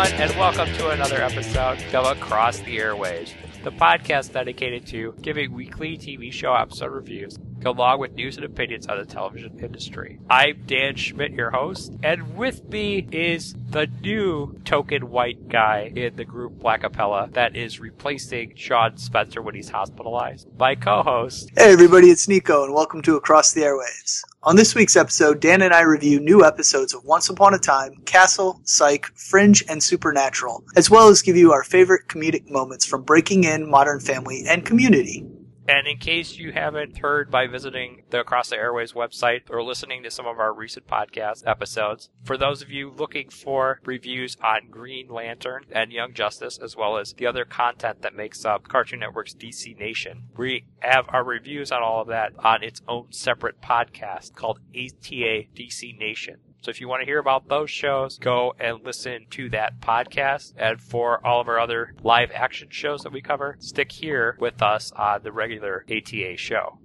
and welcome to another episode of Across the Airwaves, the podcast dedicated to giving weekly TV show episode reviews along with news and opinions on the television industry. I'm Dan Schmidt, your host, and with me is the new token white guy in the group Blackapella that is replacing Shawn Spencer when he's hospitalized. My co host, Hey everybody, it's Nico and welcome to Across the Airwaves. On this week's episode, Dan and I review new episodes of Once Upon a Time, Castle, Psych, Fringe, and Supernatural, as well as give you our favorite comedic moments from Breaking In, Modern Family, and Community. And in case you haven't heard by visiting the Across the Airwaves website or listening to some of our recent podcast episodes, for those of you looking for reviews on Green Lantern and Young Justice, as well as the other content that makes up Cartoon Network's DC Nation, we have our reviews on all of that on its own separate podcast called ATA DC Nation. So if you want to hear about those shows, go and listen to that podcast. And for all of our other live action shows that we cover, stick here with us on the regular ATA show.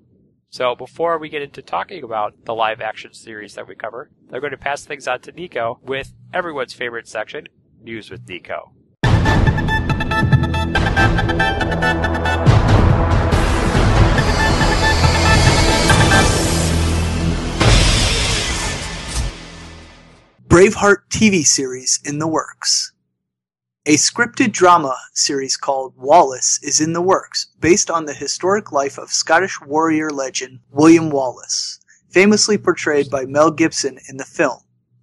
So before we get into talking about the live action series that we cover, I'm going to pass things on to Nico with everyone's favorite section, News with Nico. Braveheart TV series in the works. A scripted drama series called Wallace is in the works, based on the historic life of Scottish warrior legend William Wallace, famously portrayed by Mel Gibson in the film.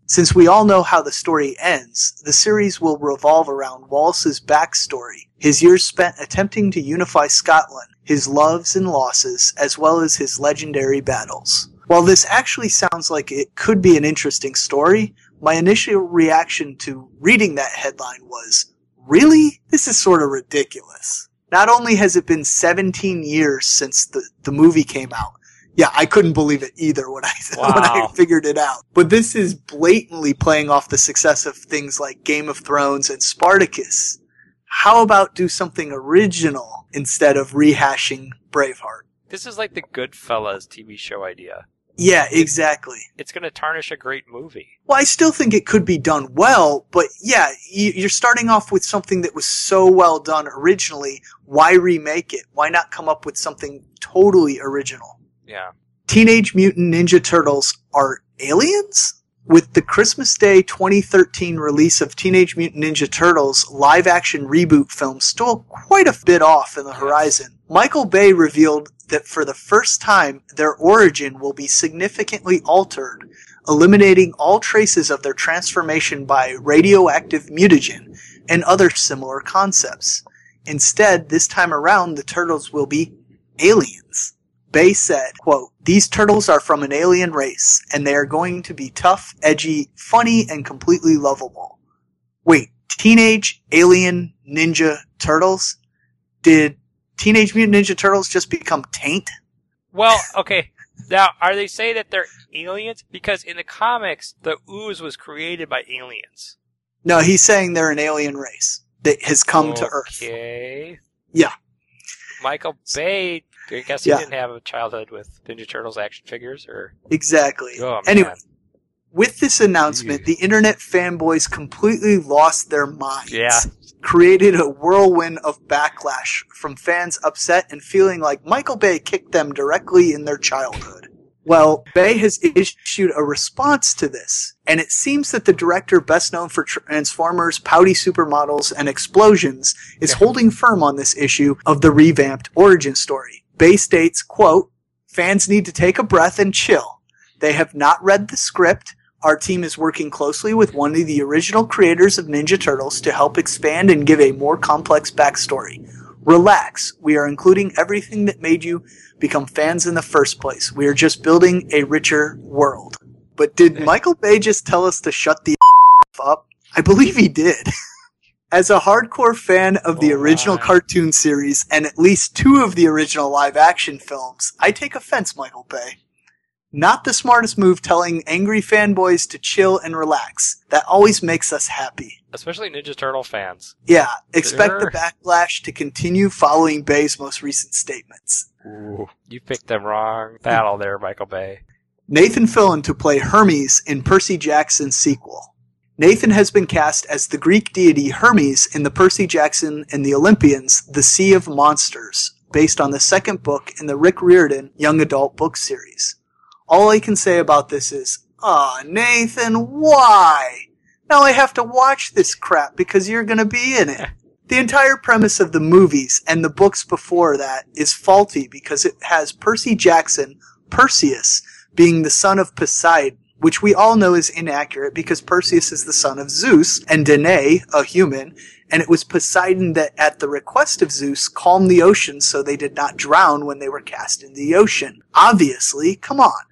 Since we all know how the story ends, the series will revolve around Wallace's backstory, his years spent attempting to unify Scotland, his loves and losses, as well as his legendary battles. While this actually sounds like it could be an interesting story, my initial reaction to reading that headline was, Really? This is sort of ridiculous. Not only has it been 17 years since the, the movie came out, yeah, I couldn't believe it either when I when I figured it out. But this is blatantly playing off the success of things like Game of Thrones and Spartacus. How about do something original instead of rehashing Braveheart? This is like the Goodfellas TV show idea. Yeah, exactly. It's going to tarnish a great movie. Well, I still think it could be done well, but yeah, you- you're starting off with something that was so well done originally. Why remake it? Why not come up with something totally original? Yeah. Teenage Mutant Ninja Turtles are aliens? With the Christmas Day 2013 release of Teenage Mutant Ninja Turtles live action reboot film still quite a bit off in the horizon, Michael Bay revealed that for the first time their origin will be significantly altered, eliminating all traces of their transformation by radioactive mutagen and other similar concepts. Instead, this time around the turtles will be aliens. Bay said, quote, These turtles are from an alien race, and they are going to be tough, edgy, funny, and completely lovable. Wait, Teenage Alien Ninja Turtles? Did Teenage Mutant Ninja Turtles just become taint? Well, okay. Now, are they saying that they're aliens? Because in the comics, the ooze was created by aliens. No, he's saying they're an alien race that has come to Earth. Okay. Yeah. Michael Bay. I guess he Yeah. didn't have a childhood with Ninja Turtles action figures, or Exactly. oh. Anyway, with this announcement, the internet fanboys completely lost their minds. Yeah. Created a whirlwind of backlash from fans upset and feeling like Michael Bay kicked them directly in their childhood. Well, Bay has issued a response to this, and it seems that the director best known for Transformers, pouty supermodels, and explosions is Yeah. holding firm on this issue of the revamped origin story. Bay states, quote, fans need to take a breath and chill. They have not read the script. Our team is working closely with one of the original creators of Ninja Turtles to help expand and give a more complex backstory. Relax. We are including everything that made you become fans in the first place. We are just building a richer world. But did Michael Bay just tell us to shut the up? I believe he did. As a hardcore fan of the Oh, original my. cartoon series and at least two of the original live action films, I take offense, Michael Bay. Not the smartest move telling angry fanboys to chill and relax. That always makes us happy. Especially Ninja Turtle fans. Yeah, expect the backlash to continue following Bay's most recent statements. Ooh, you picked the wrong battle there, Michael Bay. Nathan Fillion to play Hermes in Percy Jackson's sequel. Nathan has been cast as the Greek deity Hermes in the Percy Jackson and the Olympians, The Sea of Monsters, based on the second book in the Rick Riordan young adult book series. All I can say about this is, aw, Nathan, why? Now I have to watch this crap because you're gonna be in it. The entire premise of the movies and the books before that is faulty because it has Percy Jackson, Perseus, being the son of Poseidon, which we all know is inaccurate because Perseus is the son of Zeus and Danae, a human, and it was Poseidon that, at the request of Zeus, calmed the ocean so they did not drown when they were cast in the ocean. Obviously, come on.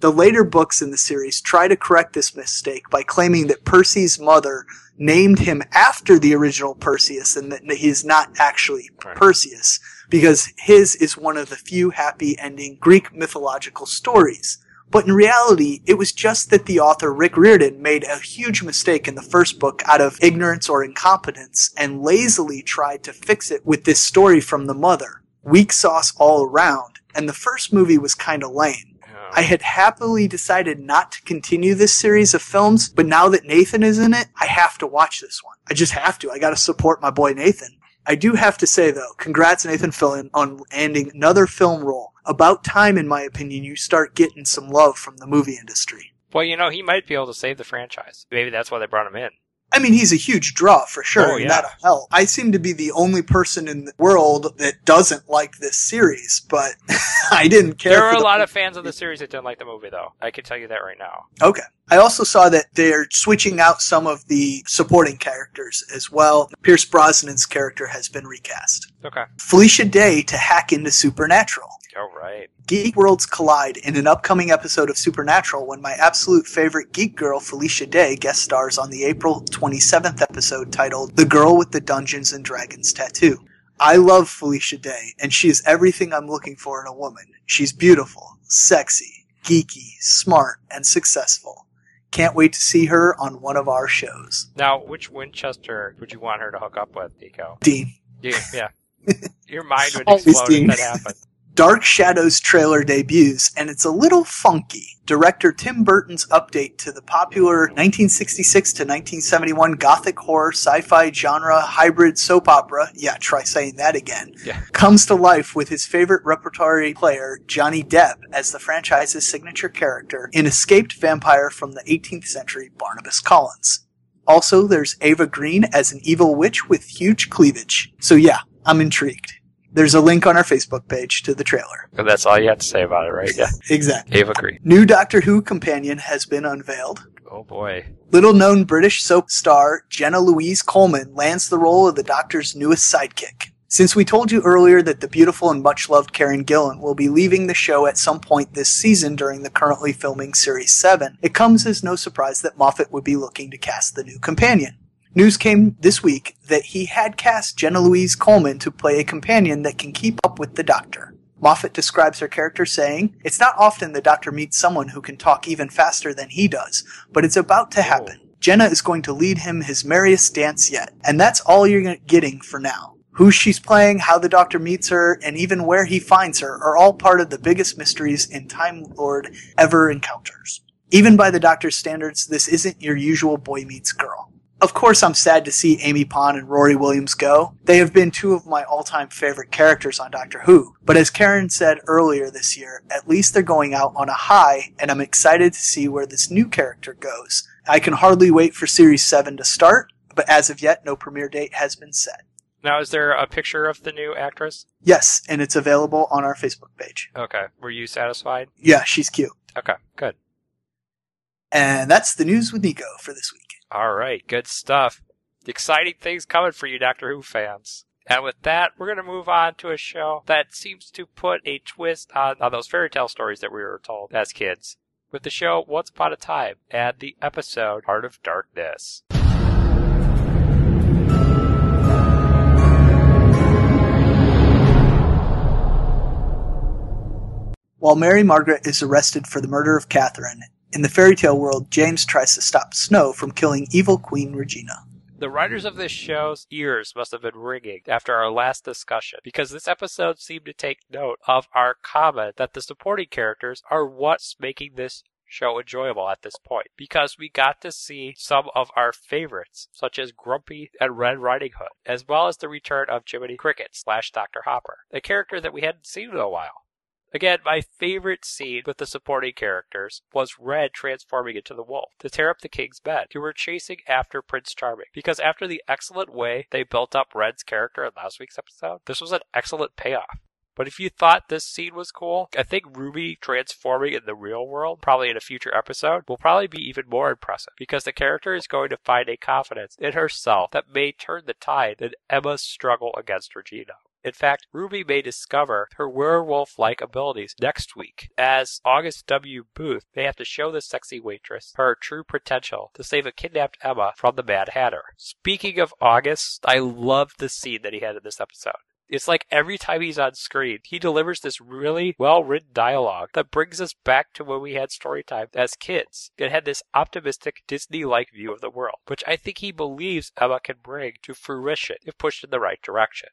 The later books in the series try to correct this mistake by claiming that Percy's mother named him after the original Perseus and that he is not actually Right. Perseus because his is one of the few happy ending Greek mythological stories. But in reality, it was just that the author Rick Riordan made a huge mistake in the first book out of ignorance or incompetence and lazily tried to fix it with this story from the mother. Weak sauce all around, and the first movie was kinda lame. I had happily decided not to continue this series of films, but now that Nathan is in it, I have to watch this one. I just have to. I gotta support my boy Nathan. I do have to say though, congrats Nathan Fillion on landing another film role. About time, in my opinion, you start getting some love from the movie industry. well, you know, he might be able to save the franchise. Maybe that's why they brought him in. I mean, he's a huge draw for sure. Oh, and yeah. that'll help. I seem to be the only person in the world that doesn't like this series, but I didn't care. There for are a the lot of fans of the series that didn't like the movie, though. I can tell you that right now. Okay. I also saw that they're switching out some of the supporting characters as well. Pierce Brosnan's character has been recast. Okay. Felicia Day to hack into Supernatural. All right. Geek worlds collide in an upcoming episode of Supernatural when my absolute favorite geek girl, Felicia Day, guest stars on the April 27th episode titled The Girl with the Dungeons and Dragons Tattoo. I love Felicia Day, and she is everything I'm looking for in a woman. She's beautiful, sexy, geeky, smart, and successful. Can't wait to see her on one of our shows. Now, which Winchester would you want her to hook up with, Nico? Dean. Yeah. yeah. Your mind would explode if that happened. Dark Shadows trailer debuts, and it's a little funky. Director Tim Burton's update to the popular 1966 to 1971 gothic horror sci-fi genre hybrid soap opera, yeah, try saying that again, Yeah. comes to life with his favorite repertory player, Johnny Depp, as the franchise's signature character, an escaped vampire from the 18th century, Barnabas Collins. Also, there's Eva Green as an evil witch with huge cleavage. So yeah, I'm intrigued. There's a link on our Facebook page to the trailer. And that's all you have to say about it, right? Yeah. Exactly. Eva Green. New Doctor Who companion has been unveiled. Oh boy. Little known British soap star Jenna Louise Coleman lands the role of the Doctor's newest sidekick. Since we told you earlier that the beautiful and much loved Karen Gillan will be leaving the show at some point this season during the currently filming Series 7, it comes as no surprise that Moffat would be looking to cast the new companion. News came this week that he had cast Jenna Louise Coleman to play a companion that can keep up with the Doctor. Moffat describes her character saying, It's not often the Doctor meets someone who can talk even faster than he does, but it's about to happen. Oh. Jenna is going to lead him his merriest dance yet, and that's all you're getting for now. Who she's playing, how the Doctor meets her, and even where he finds her are all part of the biggest mysteries in Time Lord ever encounters. Even by the Doctor's standards, this isn't your usual boy meets girl. Of course, I'm sad to see Amy Pond and Rory Williams go. They have been two of my all-time favorite characters on Doctor Who. But as Karen said earlier this year, at least they're going out on a high, and I'm excited to see where this new character goes. I can hardly wait for Series 7 to start, but as of yet, no premiere date has been set. Now, is there a picture of the new actress? Yes, and it's available on our Facebook page. Okay. Were you satisfied? Yeah, she's cute. Okay. Good. And that's the news with Nico for this week. All right, good stuff. Exciting things coming for you, Doctor Who fans. And with that, we're going to move on to a show that seems to put a twist on, on those fairy tale stories that we were told as kids. With the show Once Upon a Time and the episode Heart of Darkness. While Mary Margaret is arrested for the murder of Catherine in the fairy tale world, James tries to stop Snow from killing evil Queen Regina. The writers of this show's ears must have been ringing after our last discussion, because this episode seemed to take note of our comment that the supporting characters are what's making this show enjoyable at this point, because we got to see some of our favorites, such as Grumpy and Red Riding Hood, as well as the return of Jiminy Cricket slash Dr. Hopper, a character that we hadn't seen in a while. Again, my favorite scene with the supporting characters was Red transforming into the wolf to tear up the king's bed, who were chasing after Prince Charming. Because after the excellent way they built up Red's character in last week's episode, this was an excellent payoff. But if you thought this scene was cool, I think Ruby transforming in the real world, probably in a future episode, will probably be even more impressive because the character is going to find a confidence in herself that may turn the tide in Emma's struggle against Regina. In fact, Ruby may discover her werewolf like abilities next week. As August W. Booth, may have to show the sexy waitress her true potential to save a kidnapped Emma from the Mad Hatter. Speaking of August, I loved the scene that he had in this episode. It's like every time he's on screen, he delivers this really well written dialogue that brings us back to when we had story time as kids and had this optimistic Disney like view of the world, which I think he believes Emma can bring to fruition if pushed in the right direction.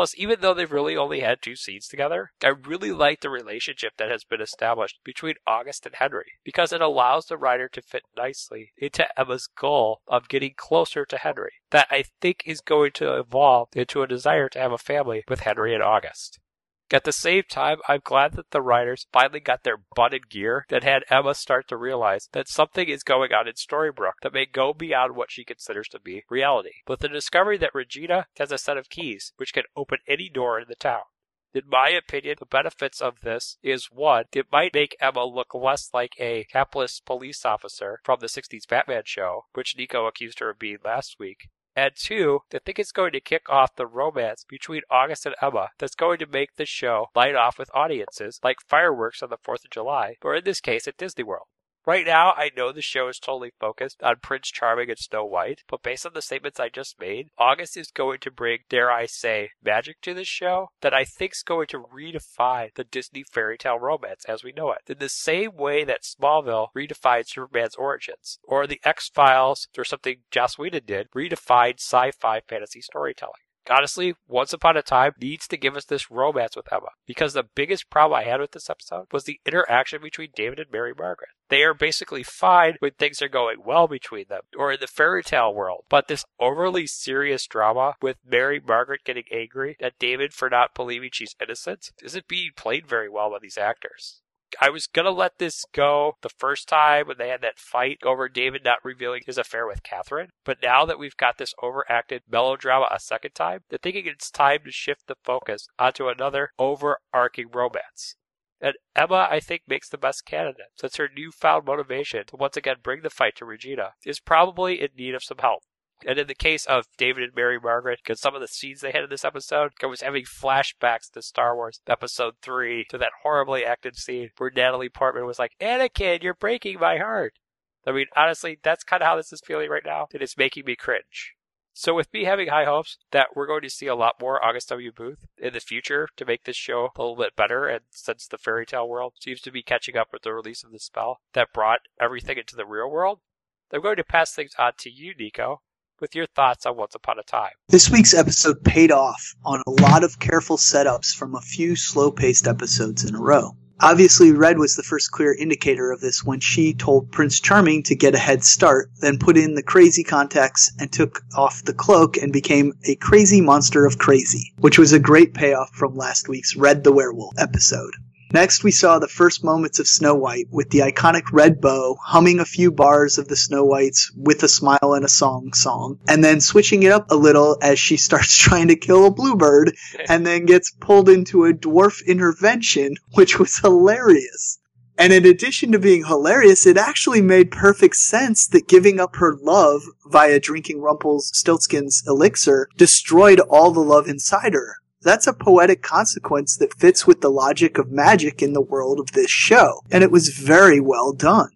Plus, even though they've really only had two scenes together, I really like the relationship that has been established between August and Henry because it allows the writer to fit nicely into Emma's goal of getting closer to Henry, that I think is going to evolve into a desire to have a family with Henry and August. At the same time, I'm glad that the writers finally got their butt in gear that had Emma start to realize that something is going on in Storybrooke that may go beyond what she considers to be reality. But the discovery that Regina has a set of keys which can open any door in the town. In my opinion, the benefits of this is one, it might make Emma look less like a capitalist police officer from the 60s Batman show, which Nico accused her of being last week. And two, I think it's going to kick off the romance between August and Emma that's going to make the show light off with audiences like fireworks on the 4th of July, or in this case at Disney World. Right now, I know the show is totally focused on Prince Charming and Snow White, but based on the statements I just made, August is going to bring, dare I say, magic to this show that I think is going to redefine the Disney fairy tale romance as we know it. In the same way that Smallville redefined Superman's origins, or the X Files, or something Joss Whedon did, redefined sci fi fantasy storytelling honestly, Once Upon a Time needs to give us this romance with Emma because the biggest problem I had with this episode was the interaction between David and Mary Margaret. They are basically fine when things are going well between them or in the fairy tale world, but this overly serious drama with Mary Margaret getting angry at David for not believing she's innocent isn't being played very well by these actors. I was gonna let this go the first time when they had that fight over David not revealing his affair with Catherine. But now that we've got this overacted melodrama a second time, they're thinking it's time to shift the focus onto another overarching romance. And Emma, I think, makes the best candidate, since her newfound motivation to once again bring the fight to Regina is probably in need of some help. And in the case of David and Mary Margaret, because some of the scenes they had in this episode, I was having flashbacks to Star Wars Episode 3, to that horribly acted scene where Natalie Portman was like, Anakin, you're breaking my heart. I mean, honestly, that's kind of how this is feeling right now, and it's making me cringe. So, with me having high hopes that we're going to see a lot more August W. Booth in the future to make this show a little bit better, and since the fairy tale world seems to be catching up with the release of the spell that brought everything into the real world, I'm going to pass things on to you, Nico, with your thoughts on Once Upon a Time. This week's episode paid off on a lot of careful setups from a few slow paced episodes in a row. Obviously, Red was the first clear indicator of this when she told Prince Charming to get a head start, then put in the crazy contacts and took off the cloak and became a crazy monster of crazy, which was a great payoff from last week's Red the Werewolf episode. Next, we saw the first moments of Snow White with the iconic red bow, humming a few bars of the Snow Whites with a smile and a song song, and then switching it up a little as she starts trying to kill a bluebird and then gets pulled into a dwarf intervention, which was hilarious. And in addition to being hilarious, it actually made perfect sense that giving up her love via drinking Rumpelstiltskin's elixir destroyed all the love inside her that's a poetic consequence that fits with the logic of magic in the world of this show, and it was very well done.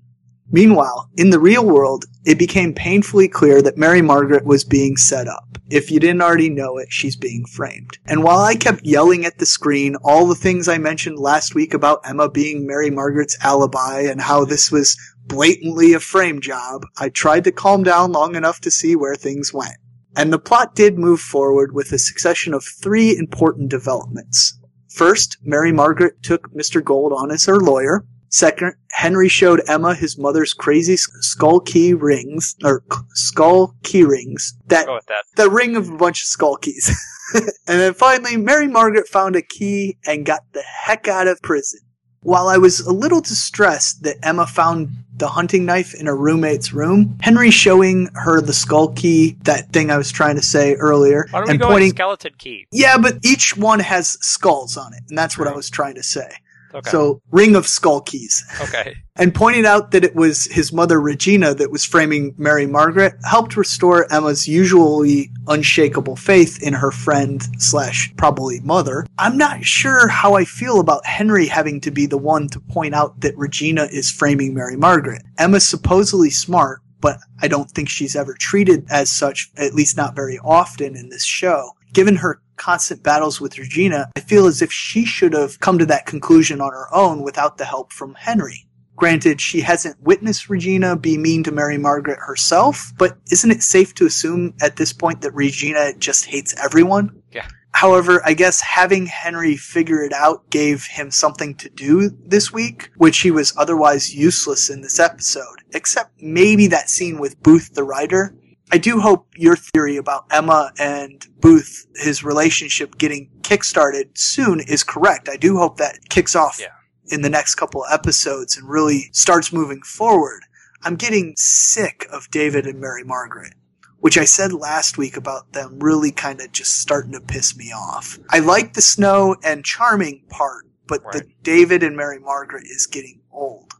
Meanwhile, in the real world, it became painfully clear that Mary Margaret was being set up. If you didn't already know it, she's being framed. And while I kept yelling at the screen all the things I mentioned last week about Emma being Mary Margaret's alibi and how this was blatantly a frame job, I tried to calm down long enough to see where things went. And the plot did move forward with a succession of three important developments. First, Mary Margaret took Mr. Gold on as her lawyer. Second, Henry showed Emma his mother's crazy skull key rings, or skull key rings, that, that. the ring of a bunch of skull keys. and then finally, Mary Margaret found a key and got the heck out of prison. While I was a little distressed that Emma found the hunting knife in her roommate's room, Henry showing her the skull key, that thing I was trying to say earlier, Why don't we and go pointing. skeleton key? yeah, but each one has skulls on it, and that's what I was trying to say. Okay. So, ring of skull keys. okay. And pointing out that it was his mother Regina that was framing Mary Margaret helped restore Emma's usually unshakable faith in her friend slash probably mother. I'm not sure how I feel about Henry having to be the one to point out that Regina is framing Mary Margaret. Emma's supposedly smart, but I don't think she's ever treated as such, at least not very often in this show. Given her constant battles with Regina, I feel as if she should have come to that conclusion on her own without the help from Henry. Granted, she hasn't witnessed Regina be mean to Mary Margaret herself, but isn't it safe to assume at this point that Regina just hates everyone? Yeah. However, I guess having Henry figure it out gave him something to do this week, which he was otherwise useless in this episode, except maybe that scene with Booth the writer. I do hope your theory about Emma and Booth, his relationship getting kickstarted soon, is correct. I do hope that kicks off Yeah. in the next couple episodes and really starts moving forward. I'm getting sick of David and Mary Margaret, which I said last week about them really kind of just starting to piss me off. I like the snow and charming part, but the David and Mary Margaret is getting old.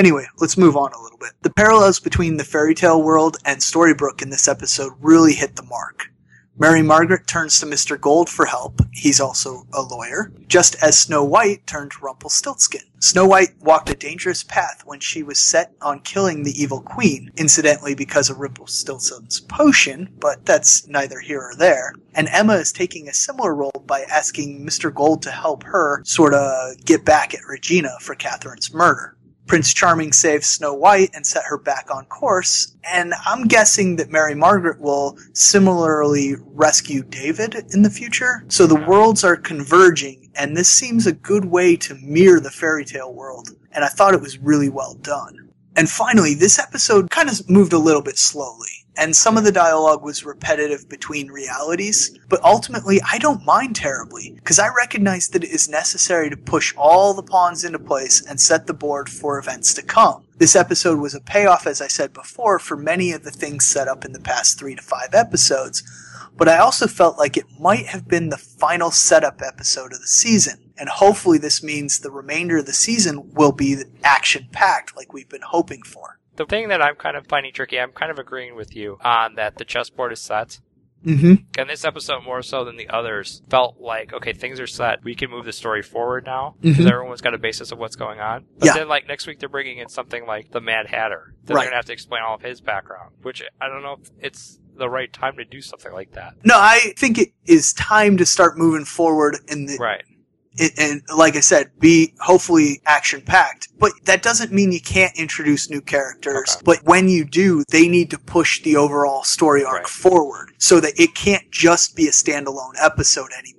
Anyway, let's move on a little bit. The parallels between the fairy tale world and Storybrooke in this episode really hit the mark. Mary Margaret turns to Mr. Gold for help. He's also a lawyer, just as Snow White turned to Rumpelstiltskin. Snow White walked a dangerous path when she was set on killing the evil queen, incidentally because of Rumpelstiltskin's potion, but that's neither here or there. And Emma is taking a similar role by asking Mr. Gold to help her sort of get back at Regina for Catherine's murder. Prince Charming saves Snow White and set her back on course, and I'm guessing that Mary Margaret will similarly rescue David in the future. So the worlds are converging, and this seems a good way to mirror the fairy tale world, and I thought it was really well done. And finally, this episode kind of moved a little bit slowly, and some of the dialogue was repetitive between realities, but ultimately I don't mind terribly, because I recognize that it is necessary to push all the pawns into place and set the board for events to come. This episode was a payoff, as I said before, for many of the things set up in the past three to five episodes, but I also felt like it might have been the final setup episode of the season. And hopefully, this means the remainder of the season will be action packed like we've been hoping for. The thing that I'm kind of finding tricky, I'm kind of agreeing with you on that the chessboard is set. Mm-hmm. And this episode, more so than the others, felt like, okay, things are set. We can move the story forward now because Mhm. everyone's got a basis of what's going on. But Yeah. then, like, next week they're bringing in something like the Mad Hatter. Then Right. they're going to have to explain all of his background, which I don't know if it's the right time to do something like that. No, I think it is time to start moving forward in the Right. It, and like I said, be hopefully action packed. But that doesn't mean you can't introduce new characters. Okay. But when you do, they need to push the overall story arc Right. forward so that it can't just be a standalone episode anymore.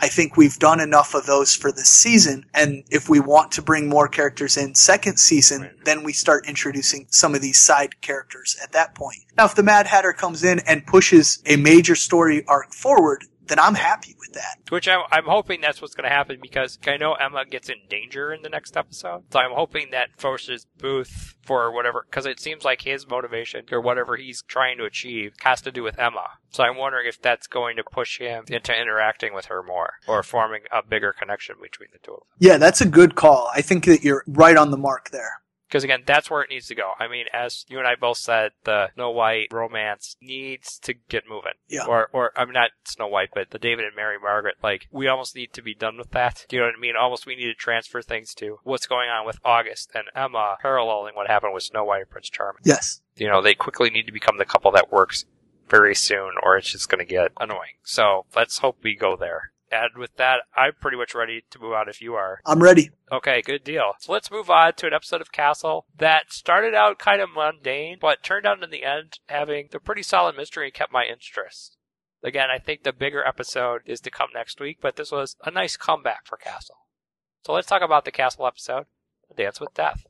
I think we've done enough of those for this season, and if we want to bring more characters in second season, Right. then we start introducing some of these side characters at that point. Now, if the Mad Hatter comes in and pushes a major story arc forward, then I'm happy with that. Which I'm, I'm hoping that's what's going to happen because I know Emma gets in danger in the next episode. So I'm hoping that forces Booth for whatever, because it seems like his motivation or whatever he's trying to achieve has to do with Emma. So I'm wondering if that's going to push him into interacting with her more or forming a bigger connection between the two of them. Yeah, that's a good call. I think that you're right on the mark there. Because again, that's where it needs to go. I mean, as you and I both said, the Snow White romance needs to get moving. Yeah. Or, or I mean, not Snow White, but the David and Mary Margaret. Like, we almost need to be done with that. Do you know what I mean? Almost we need to transfer things to what's going on with August and Emma, paralleling what happened with Snow White and Prince Charming. Yes. You know, they quickly need to become the couple that works very soon, or it's just going to get annoying. So let's hope we go there. And with that, I'm pretty much ready to move on if you are. I'm ready. Okay, good deal. So let's move on to an episode of Castle that started out kind of mundane, but turned out in the end having a pretty solid mystery and kept my interest. Again, I think the bigger episode is to come next week, but this was a nice comeback for Castle. So let's talk about the Castle episode, Dance with Death.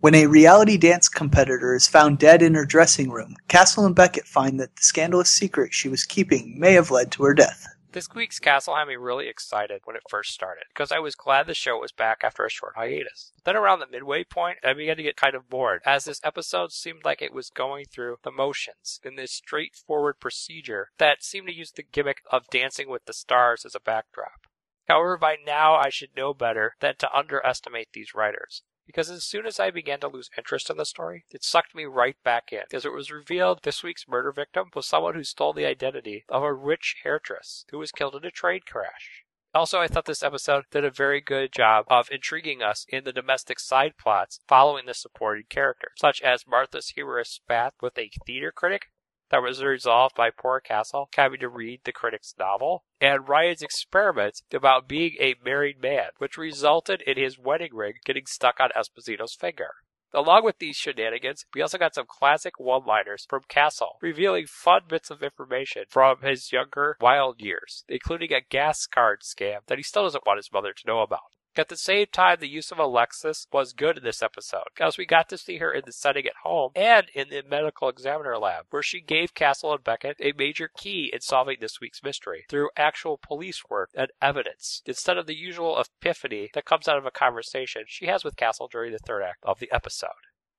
When a reality dance competitor is found dead in her dressing room, Castle and Beckett find that the scandalous secret she was keeping may have led to her death. This week's Castle had me really excited when it first started, because I was glad the show was back after a short hiatus. Then around the midway point, I began to get kind of bored, as this episode seemed like it was going through the motions in this straightforward procedure that seemed to use the gimmick of dancing with the stars as a backdrop. However, by now I should know better than to underestimate these writers because as soon as I began to lose interest in the story, it sucked me right back in, as it was revealed this week's murder victim was someone who stole the identity of a rich hairdress who was killed in a train crash. Also, I thought this episode did a very good job of intriguing us in the domestic side plots following the supporting characters, such as Martha's humorous spat with a theater critic that was resolved by poor Castle having to read the critic's novel, and Ryan's experiments about being a married man, which resulted in his wedding ring getting stuck on Esposito's finger. Along with these shenanigans, we also got some classic one liners from Castle, revealing fun bits of information from his younger, wild years, including a gas card scam that he still doesn't want his mother to know about. At the same time, the use of Alexis was good in this episode, because we got to see her in the setting at home and in the medical examiner lab, where she gave Castle and Beckett a major key in solving this week's mystery through actual police work and evidence, instead of the usual epiphany that comes out of a conversation she has with Castle during the third act of the episode.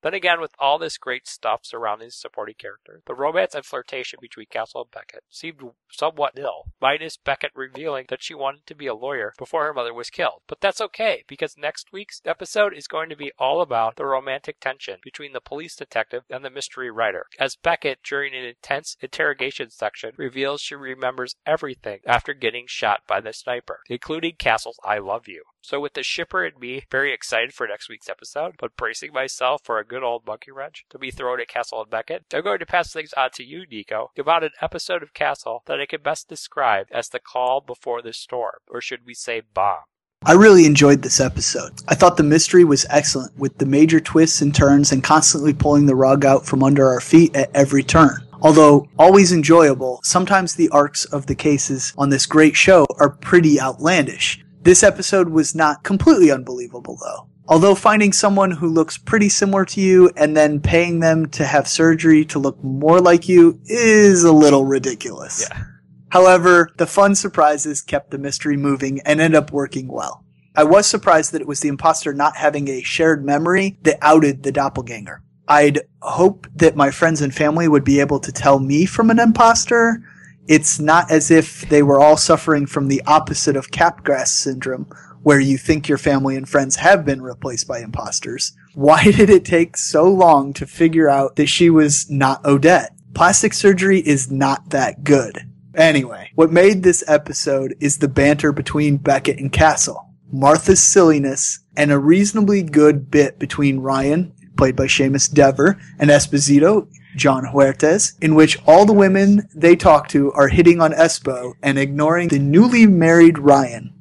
Then again, with all this great stuff surrounding the supporting character, the romance and flirtation between Castle and Beckett seemed somewhat nil, minus Beckett revealing that she wanted to be a lawyer before her mother was killed. But that's okay, because next week's episode is going to be all about the romantic tension between the police detective and the mystery writer, as Beckett, during an intense interrogation section, reveals she remembers everything after getting shot by the sniper, including Castle's I love you. So with the shipper and me very excited for next week's episode, but bracing myself for a good old monkey wrench to be thrown at Castle and Beckett, I'm going to pass things on to you, Nico, about an episode of Castle that I can best describe as the calm before the storm, or should we say bomb. I really enjoyed this episode. I thought the mystery was excellent, with the major twists and turns and constantly pulling the rug out from under our feet at every turn. Although always enjoyable, sometimes the arcs of the cases on this great show are pretty outlandish. This episode was not completely unbelievable, though. Although finding someone who looks pretty similar to you and then paying them to have surgery to look more like you is a little ridiculous. Yeah. However, the fun surprises kept the mystery moving and ended up working well. I was surprised that it was the imposter not having a shared memory that outed the doppelganger. I'd hope that my friends and family would be able to tell me from an imposter. It's not as if they were all suffering from the opposite of Capgras syndrome, where you think your family and friends have been replaced by imposters. Why did it take so long to figure out that she was not Odette? Plastic surgery is not that good. Anyway, what made this episode is the banter between Beckett and Castle, Martha's silliness, and a reasonably good bit between Ryan, played by Seamus Dever, and Esposito, Jon Huertas, in which all the women they talk to are hitting on Espo and ignoring the newly married Ryan.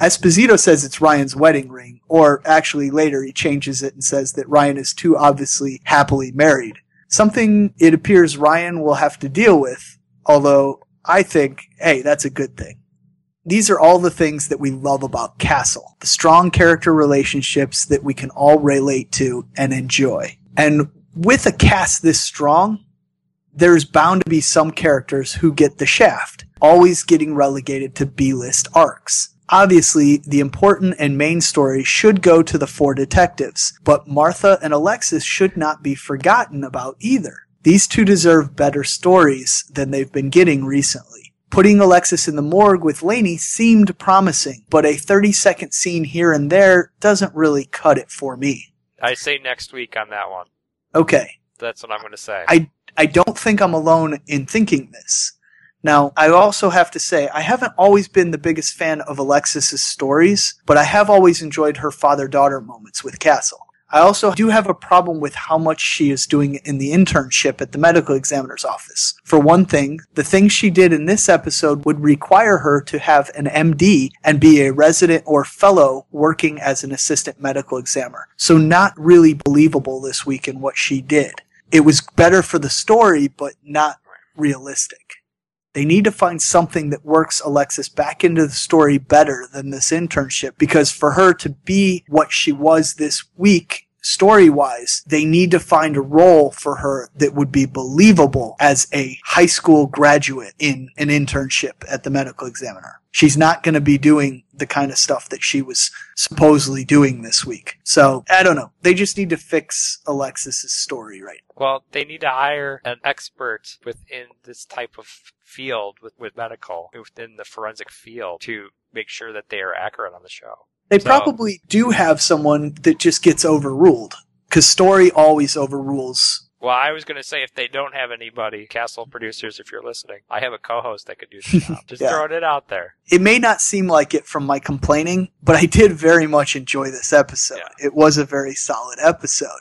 Esposito says it's Ryan's wedding ring, or actually later he changes it and says that Ryan is too obviously happily married. Something it appears Ryan will have to deal with, although I think, hey, that's a good thing. These are all the things that we love about Castle. The strong character relationships that we can all relate to and enjoy. And with a cast this strong, there's bound to be some characters who get the shaft, always getting relegated to B-list arcs. Obviously, the important and main story should go to the four detectives, but Martha and Alexis should not be forgotten about either. These two deserve better stories than they've been getting recently. Putting Alexis in the morgue with Lanie seemed promising, but a 30 second scene here and there doesn't really cut it for me. I say next week on that one. Okay, That's what I'm going to say. I I don't think I'm alone in thinking this. Now, I also have to say, I haven't always been the biggest fan of Alexis's stories, but I have always enjoyed her father-daughter moments with Castle. I also do have a problem with how much she is doing in the internship at the medical examiner's office. For one thing, the things she did in this episode would require her to have an MD and be a resident or fellow working as an assistant medical examiner. So not really believable this week in what she did. It was better for the story, but not realistic. They need to find something that works Alexis back into the story better than this internship because for her to be what she was this week, story wise, they need to find a role for her that would be believable as a high school graduate in an internship at the medical examiner. She's not going to be doing the kind of stuff that she was supposedly doing this week. So, I don't know. They just need to fix Alexis's story right. Well, they need to hire an expert within this type of field with, with medical, within the forensic field to make sure that they are accurate on the show. They So- probably do have someone that just gets overruled. Because story always overrules. Well, I was going to say if they don't have anybody, Castle producers, if you're listening, I have a co-host that could do the job. Just Yeah. throwing it out there. It may not seem like it from my complaining, but I did very much enjoy this episode. Yeah. It was a very solid episode.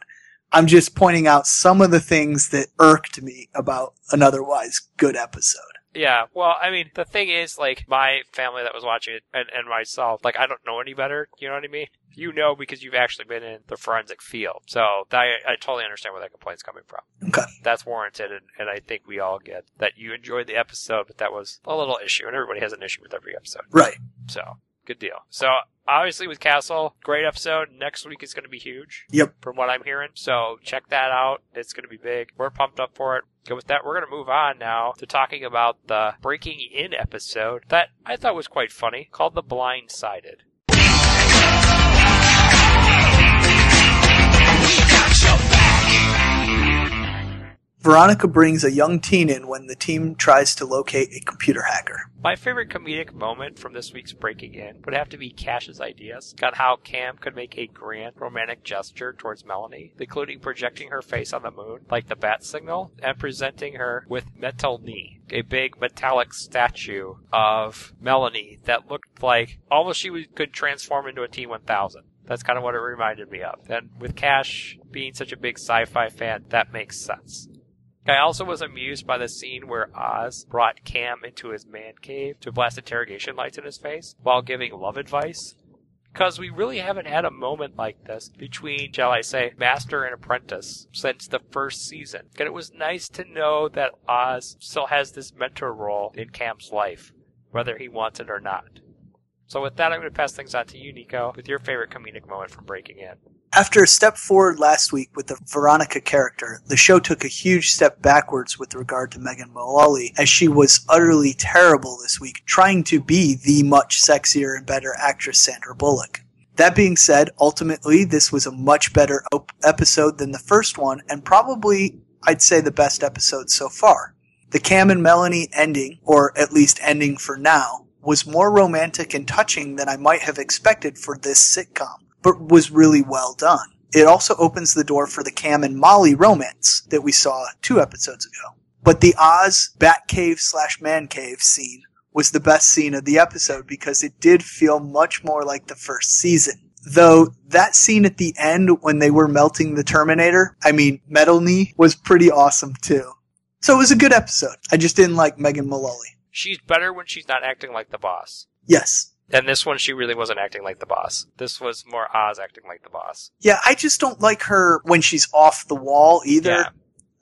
I'm just pointing out some of the things that irked me about an otherwise good episode. Yeah, well, I mean, the thing is, like, my family that was watching it and, and myself, like, I don't know any better. You know what I mean? You know because you've actually been in the forensic field. So I, I totally understand where that complaint's coming from. Okay. That's warranted, and, and I think we all get that you enjoyed the episode, but that was a little issue, and everybody has an issue with every episode. Right. So, good deal. So, obviously, with Castle, great episode. Next week is going to be huge. Yep. From what I'm hearing. So, check that out. It's going to be big. We're pumped up for it. So, with that, we're going to move on now to talking about the Breaking In episode that I thought was quite funny called The Blindsided. Veronica brings a young teen in when the team tries to locate a computer hacker. My favorite comedic moment from this week's Breaking In would have to be Cash's ideas on how Cam could make a grand romantic gesture towards Melanie, including projecting her face on the moon like the bat signal and presenting her with Metal Knee, a big metallic statue of Melanie that looked like almost she could transform into a T1000. That's kind of what it reminded me of. And with Cash being such a big sci-fi fan, that makes sense. I also was amused by the scene where Oz brought Cam into his man cave to blast interrogation lights in his face while giving love advice. Because we really haven't had a moment like this between, shall I say, master and apprentice since the first season. And it was nice to know that Oz still has this mentor role in Cam's life, whether he wants it or not. So with that, I'm going to pass things on to you, Nico, with your favorite comedic moment from Breaking In. After a step forward last week with the Veronica character, the show took a huge step backwards with regard to Megan Mullally, as she was utterly terrible this week, trying to be the much sexier and better actress Sandra Bullock. That being said, ultimately, this was a much better op- episode than the first one, and probably, I'd say, the best episode so far. The Cam and Melanie ending, or at least ending for now, was more romantic and touching than I might have expected for this sitcom but was really well done. It also opens the door for the Cam and Molly romance that we saw two episodes ago. But the Oz Batcave slash Man Cave scene was the best scene of the episode because it did feel much more like the first season. Though that scene at the end when they were melting the Terminator, I mean, Metal Knee, was pretty awesome too. So it was a good episode. I just didn't like Megan Mullally. She's better when she's not acting like the boss. Yes. And this one, she really wasn't acting like the boss. This was more Oz acting like the boss. Yeah, I just don't like her when she's off the wall either. Yeah.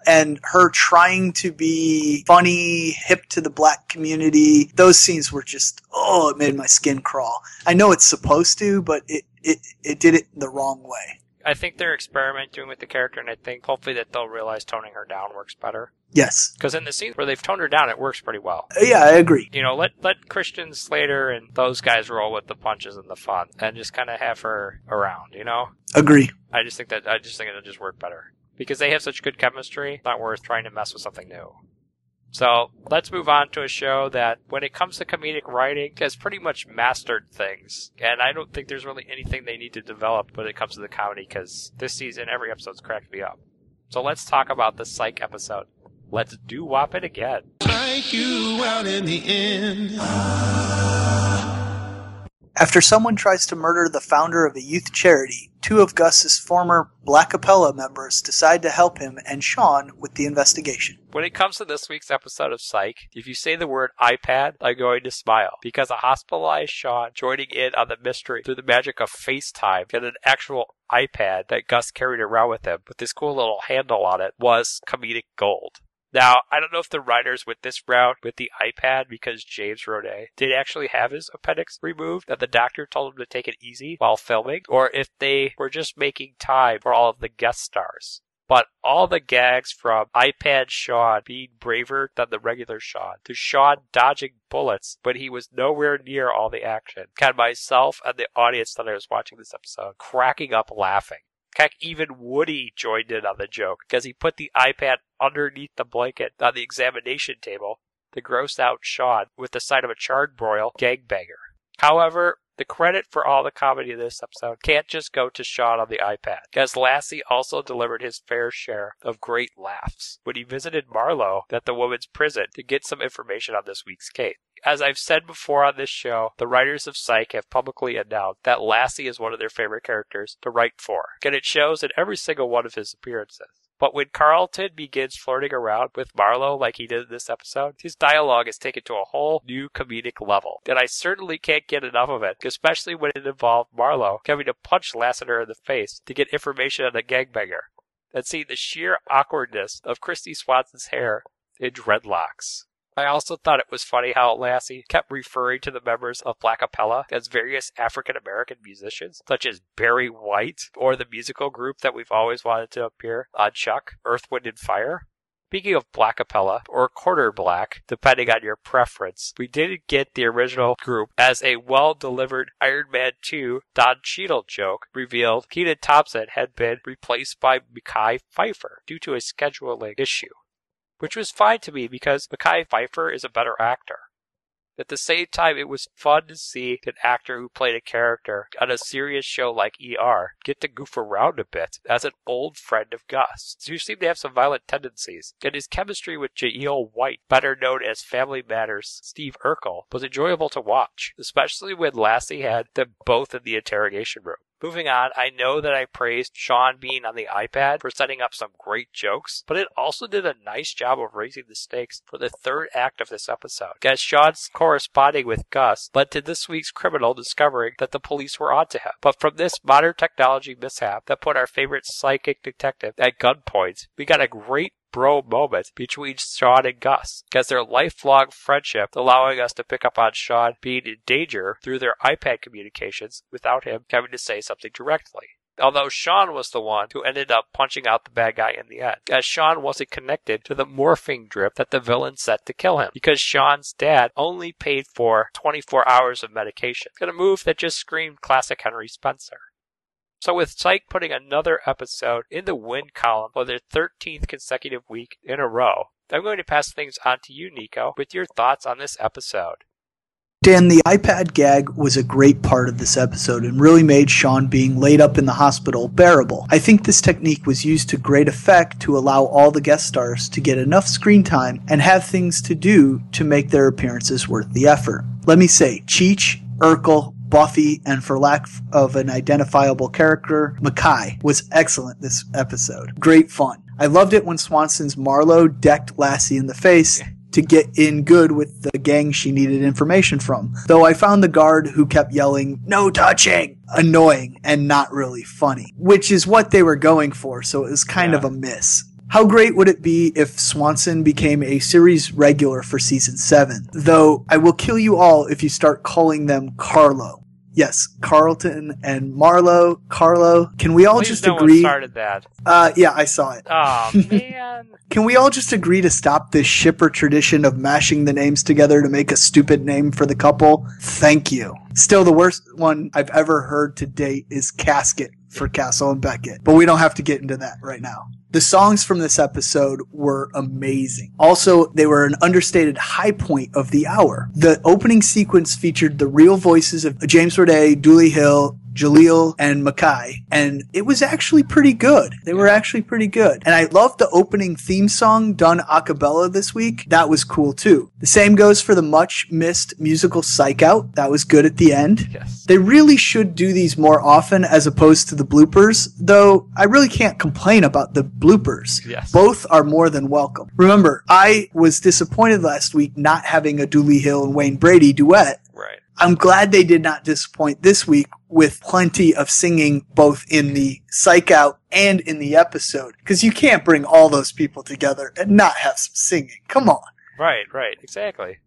and her trying to be funny, hip to the black community. Those scenes were just oh, it made my skin crawl. I know it's supposed to, but it it it did it the wrong way. I think they're experimenting with the character, and I think hopefully that they'll realize toning her down works better. Yes, Because in the scenes where they've toned her down, it works pretty well. Uh, yeah, I agree. You know, let let Christian Slater and those guys roll with the punches and the fun, and just kind of have her around. You know, Agree. I just think that I just think it'll just work better because they have such good chemistry. Not worth trying to mess with something new. So let's move on to a show that, when it comes to comedic writing, has pretty much mastered things. And I don't think there's really anything they need to develop when it comes to the comedy, because this season, every episode's cracked me up. So let's talk about the Psych episode. Let's Doo-Wop it again. Thank you out in the end. After someone tries to murder the founder of a youth charity, two of Gus's former Blackapella members decide to help him and Shawn with the investigation. When it comes to this week's episode of Psych, if you say the word iPad, I'm going to smile because a hospitalized Shawn joining in on the mystery through the magic of FaceTime and an actual iPad that Gus carried around with him with this cool little handle on it was comedic gold. Now, I don't know if the writers with this route with the iPad, because James Roday did actually have his appendix removed, that the doctor told him to take it easy while filming, or if they were just making time for all of the guest stars. But all the gags from iPad Shawn being braver than the regular Shawn to Shawn dodging bullets when he was nowhere near all the action had myself and the audience that I was watching this episode cracking up laughing. Heck, even Woody joined in on the joke because he put the iPad underneath the blanket on the examination table to gross out Shawn with the sight of a charred broil gangbanger. However, the credit for all the comedy of this episode can't just go to Shawn on the iPad, because Lassie also delivered his fair share of great laughs when he visited Marlowe at the woman's prison to get some information on this week's case. As I've said before on this show, the writers of Psych have publicly announced that Lassie is one of their favorite characters to write for, and it shows in every single one of his appearances. But when Carlton begins flirting around with Marlowe like he did in this episode, his dialogue is taken to a whole new comedic level. And I certainly can't get enough of it, especially when it involved Marlowe having to punch Lassiter in the face to get information on the gangbanger. And see the sheer awkwardness of Kristy Swanson's hair in dreadlocks. I also thought it was funny how Lassie kept referring to the members of Blackapella as various African American musicians, such as Barry White, or the musical group that we've always wanted to appear on Chuck, Earth, Wind, and Fire. Speaking of Blackapella, or Quarter Black, depending on your preference, we did get the original group as a well delivered Iron Man 2 Don Cheadle joke revealed Kenan Thompson had been replaced by Mekhi Phifer due to a scheduling issue which was fine to me because Mekhi Phifer is a better actor. At the same time, it was fun to see an actor who played a character on a serious show like ER get to goof around a bit as an old friend of Gus, who seemed to have some violent tendencies. And his chemistry with Jaleel White, better known as Family Matters Steve Urkel, was enjoyable to watch, especially when Lassie had them both in the interrogation room. Moving on, I know that I praised Shawn being on the iPad for setting up some great jokes, but it also did a nice job of raising the stakes for the third act of this episode. As Shawn's corresponding with Gus led to this week's criminal discovering that the police were onto him. But from this modern technology mishap that put our favorite psychic detective at gunpoint, we got a great bro moment between Shawn and Gus, as their lifelong friendship allowing us to pick up on Shawn being in danger through their iPad communications without him having to say something directly. Although Shawn was the one who ended up punching out the bad guy in the end, as Shawn wasn't connected to the morphine drip that the villain set to kill him, because Shawn's dad only paid for 24 hours of medication. In a move that just screamed classic Henry Spencer. So with Psych putting another episode in the win column for their 13th consecutive week in a row, I'm going to pass things on to you, Nico, with your thoughts on this episode. Dan, the iPad gag was a great part of this episode and really made Shawn being laid up in the hospital bearable. I think this technique was used to great effect to allow all the guest stars to get enough screen time and have things to do to make their appearances worth the effort. Let me say, Cheech, Urkel, Buffy, and for lack of an identifiable character, Mekhi was excellent this episode. Great fun. I loved it when Swanson's Marlowe decked Lassie in the face to get in good with the gang she needed information from. Though I found the guard who kept yelling, no touching, annoying and not really funny, which is what they were going for, so it was kind Yeah. of a miss. How great would it be if Swanson became a series regular for season 7? Though I will kill you all if you start calling them Carlo. Yes, Carlton and Marlowe, Carlo. Can we all Please just no one started that. Uh, yeah, I saw it. Oh man. Can we all just agree to stop this shipper tradition of mashing the names together to make a stupid name for the couple? Thank you. Still, the worst one I've ever heard to date is Caskett for Castle and Beckett, but we don't have to get into that right now. The songs from this episode were amazing. Also, they were an understated high point of the hour. The opening sequence featured the real voices of James Roday, Dulé Hill, Jaleel and Mekhi, and it was actually pretty good. They were actually pretty good. And I loved the opening theme song done a cappella this week. That was cool too. The same goes for the much missed musical Psych Out. That was good at the end. Yes. They really should do these more often as opposed to the bloopers, though I really can't complain about the bloopers. Yes. Both are more than welcome. Remember, I was disappointed last week not having a Dulé Hill and Wayne Brady duet. I'm glad they did not disappoint this week with plenty of singing both in the psych out and in the episode. Because you can't bring all those people together and not have some singing. Come on. Right. Right. Exactly.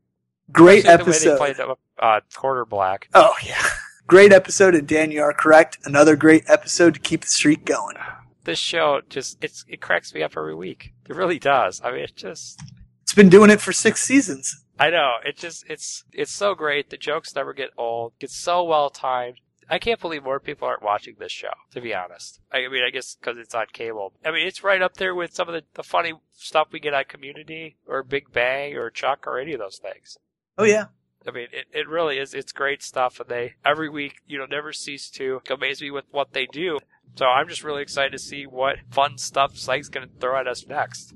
Great Especially the way they episode. played uh, quarter black. Oh, yeah. Great episode, and Dan, you are correct. Another great episode to keep the streak going. This show just it's it cracks me up every week. It really does. I mean, it just It's been doing it for six seasons. I know it just it's it's so great. The jokes never get old. It's so well timed. I can't believe more people aren't watching this show. To be honest, I mean, I guess because it's on cable. I mean, it's right up there with some of the, the funny stuff we get on Community or Big Bang or Chuck or any of those things. Oh, yeah. I mean, it, it really is. It's great stuff, and they every week, you know, never cease to amaze me with what they do. So I'm just really excited to see what fun stuff Psych's going to throw at us next.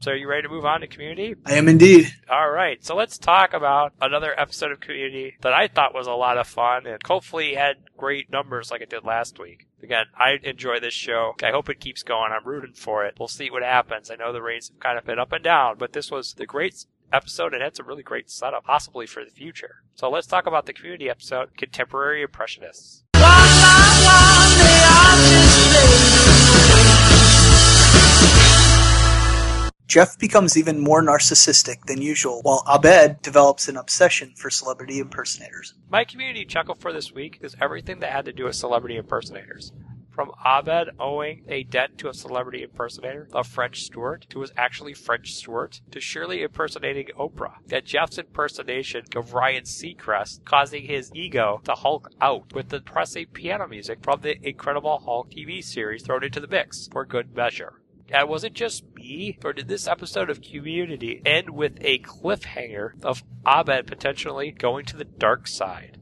So are you ready to move on to Community? I am indeed. All right, so let's talk about another episode of Community that I thought was a lot of fun and hopefully had great numbers like it did last week. Again, I enjoy this show. I hope it keeps going. I'm rooting for it. We'll see what happens. I know the ratings have kind of been up and down, but this was the great episode and had some really great setup, possibly for the future. So let's talk about the Community episode, Contemporary Impressionists. Jeff becomes even more narcissistic than usual, while Abed develops an obsession for celebrity impersonators. My community chuckle for this week is everything that had to do with celebrity impersonators. From Abed owing a debt to a celebrity impersonator, the French Stewart, who was actually French Stewart, to Shirley impersonating Oprah, that Jeff's impersonation of Ryan Seacrest causing his ego to Hulk out with the depressing piano music from the Incredible Hulk TV series thrown into the mix for good measure. And was it just me, or did this episode of Community end with a cliffhanger of Abed potentially going to the dark side?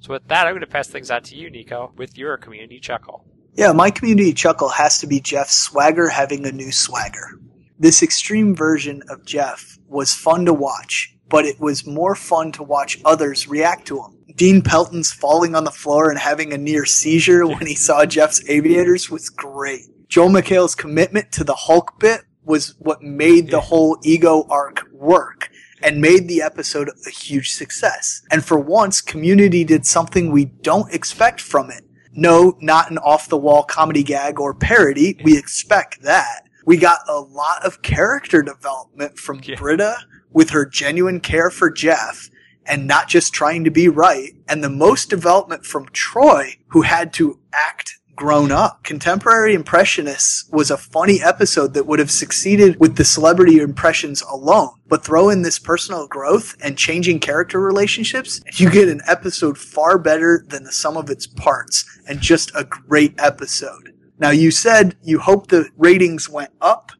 So with that, I'm going to pass things on to you, Nico, with your community chuckle. Yeah, my community chuckle has to be Jeff's swagger having a new swagger. This extreme version of Jeff was fun to watch, but it was more fun to watch others react to him. Dean Pelton's falling on the floor and having a near seizure when he saw Jeff's aviators was great. Joel McHale's commitment to the Hulk bit was what made the whole ego arc work and made the episode a huge success. And for once, Community did something we don't expect from it. No, not an off the wall comedy gag or parody. We expect that. We got a lot of character development from Yeah. Britta with her genuine care for Jeff and not just trying to be right. And the most development from Troy, who had to act grown up. Contemporary Impressionists was a funny episode that would have succeeded with the celebrity impressions alone. But throw in this personal growth and changing character relationships, you get an episode far better than the sum of its parts and just a great episode. Now you said you hope the ratings went up.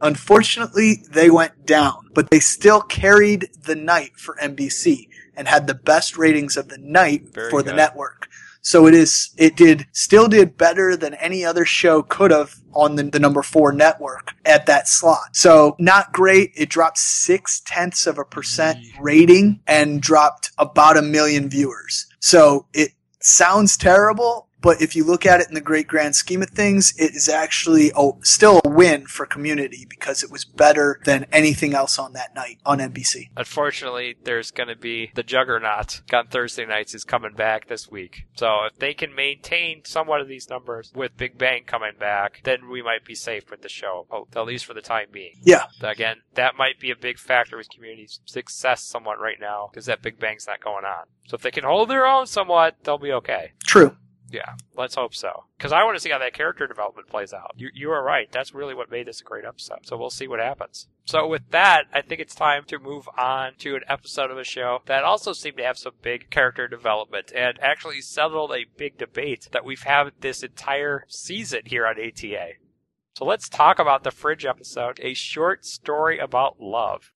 Unfortunately, they went down, but they still carried the night for NBC and had the best ratings of the night Very for the network. So it is, it did, still did better than any other show could have on the, the number four network at that slot. So not great. It dropped six tenths of a percent rating and dropped about a million viewers. So it sounds terrible, but if you look at it in the great grand scheme of things, it is actually a, still a win for community because it was better than anything else on that night on NBC. Unfortunately, there's going to be the Juggernaut on Thursday nights is coming back this week. So if they can maintain somewhat of these numbers with Big Bang coming back, then we might be safe with the show, oh, at least for the time being. Yeah. Again, that might be a big factor with community's success somewhat right now because that Big Bang's not going on. So if they can hold their own somewhat, they'll be okay. True. Yeah, let's hope so. Because I want to see how that character development plays out. You, you are right. That's really what made this a great episode. So we'll see what happens. So with that, I think it's time to move on to an episode of the show that also seemed to have some big character development and actually settled a big debate that we've had this entire season here on ATA. So let's talk about the Fringe episode, a short story about love.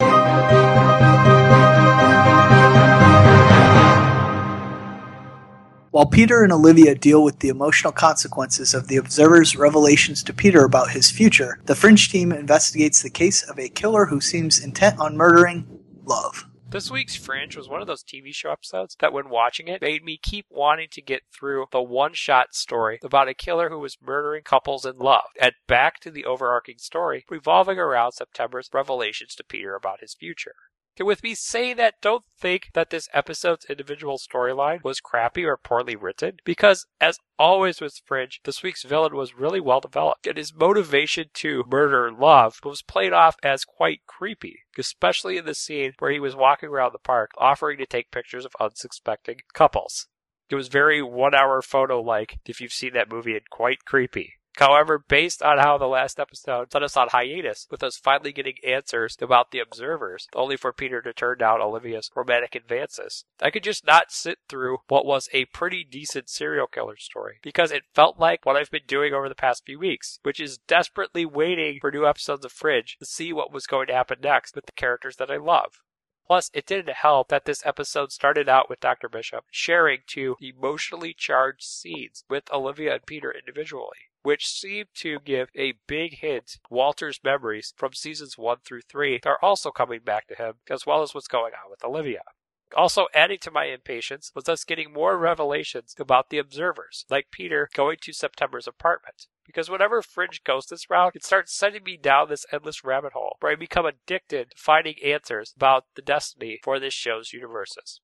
While Peter and Olivia deal with the emotional consequences of the Observer's revelations to Peter about his future, the Fringe team investigates the case of a killer who seems intent on murdering Love. This week's Fringe was one of those TV show episodes that, when watching it, made me keep wanting to get through the one shot story about a killer who was murdering couples in love, and back to the overarching story revolving around September's revelations to Peter about his future. And with me saying that, don't think that this episode's individual storyline was crappy or poorly written, because as always with Fringe, this week's villain was really well developed, and his motivation to murder Love was played off as quite creepy, especially in the scene where he was walking around the park offering to take pictures of unsuspecting couples. It was very one hour photo like, if you've seen that movie, and quite creepy. However, based on how the last episode set us on hiatus, with us finally getting answers about the observers, only for Peter to turn down Olivia's romantic advances, I could just not sit through what was a pretty decent serial killer story, because it felt like what I've been doing over the past few weeks, which is desperately waiting for new episodes of Fringe to see what was going to happen next with the characters that I love. Plus, it didn't help that this episode started out with Dr. Bishop sharing two emotionally charged scenes with Olivia and Peter individually which seem to give a big hint Walter's memories from seasons 1 through 3 are also coming back to him, as well as what's going on with Olivia. Also, adding to my impatience was us getting more revelations about the observers, like Peter going to September's apartment. Because whenever Fringe goes this route, it starts sending me down this endless rabbit hole where I become addicted to finding answers about the destiny for this show's universes.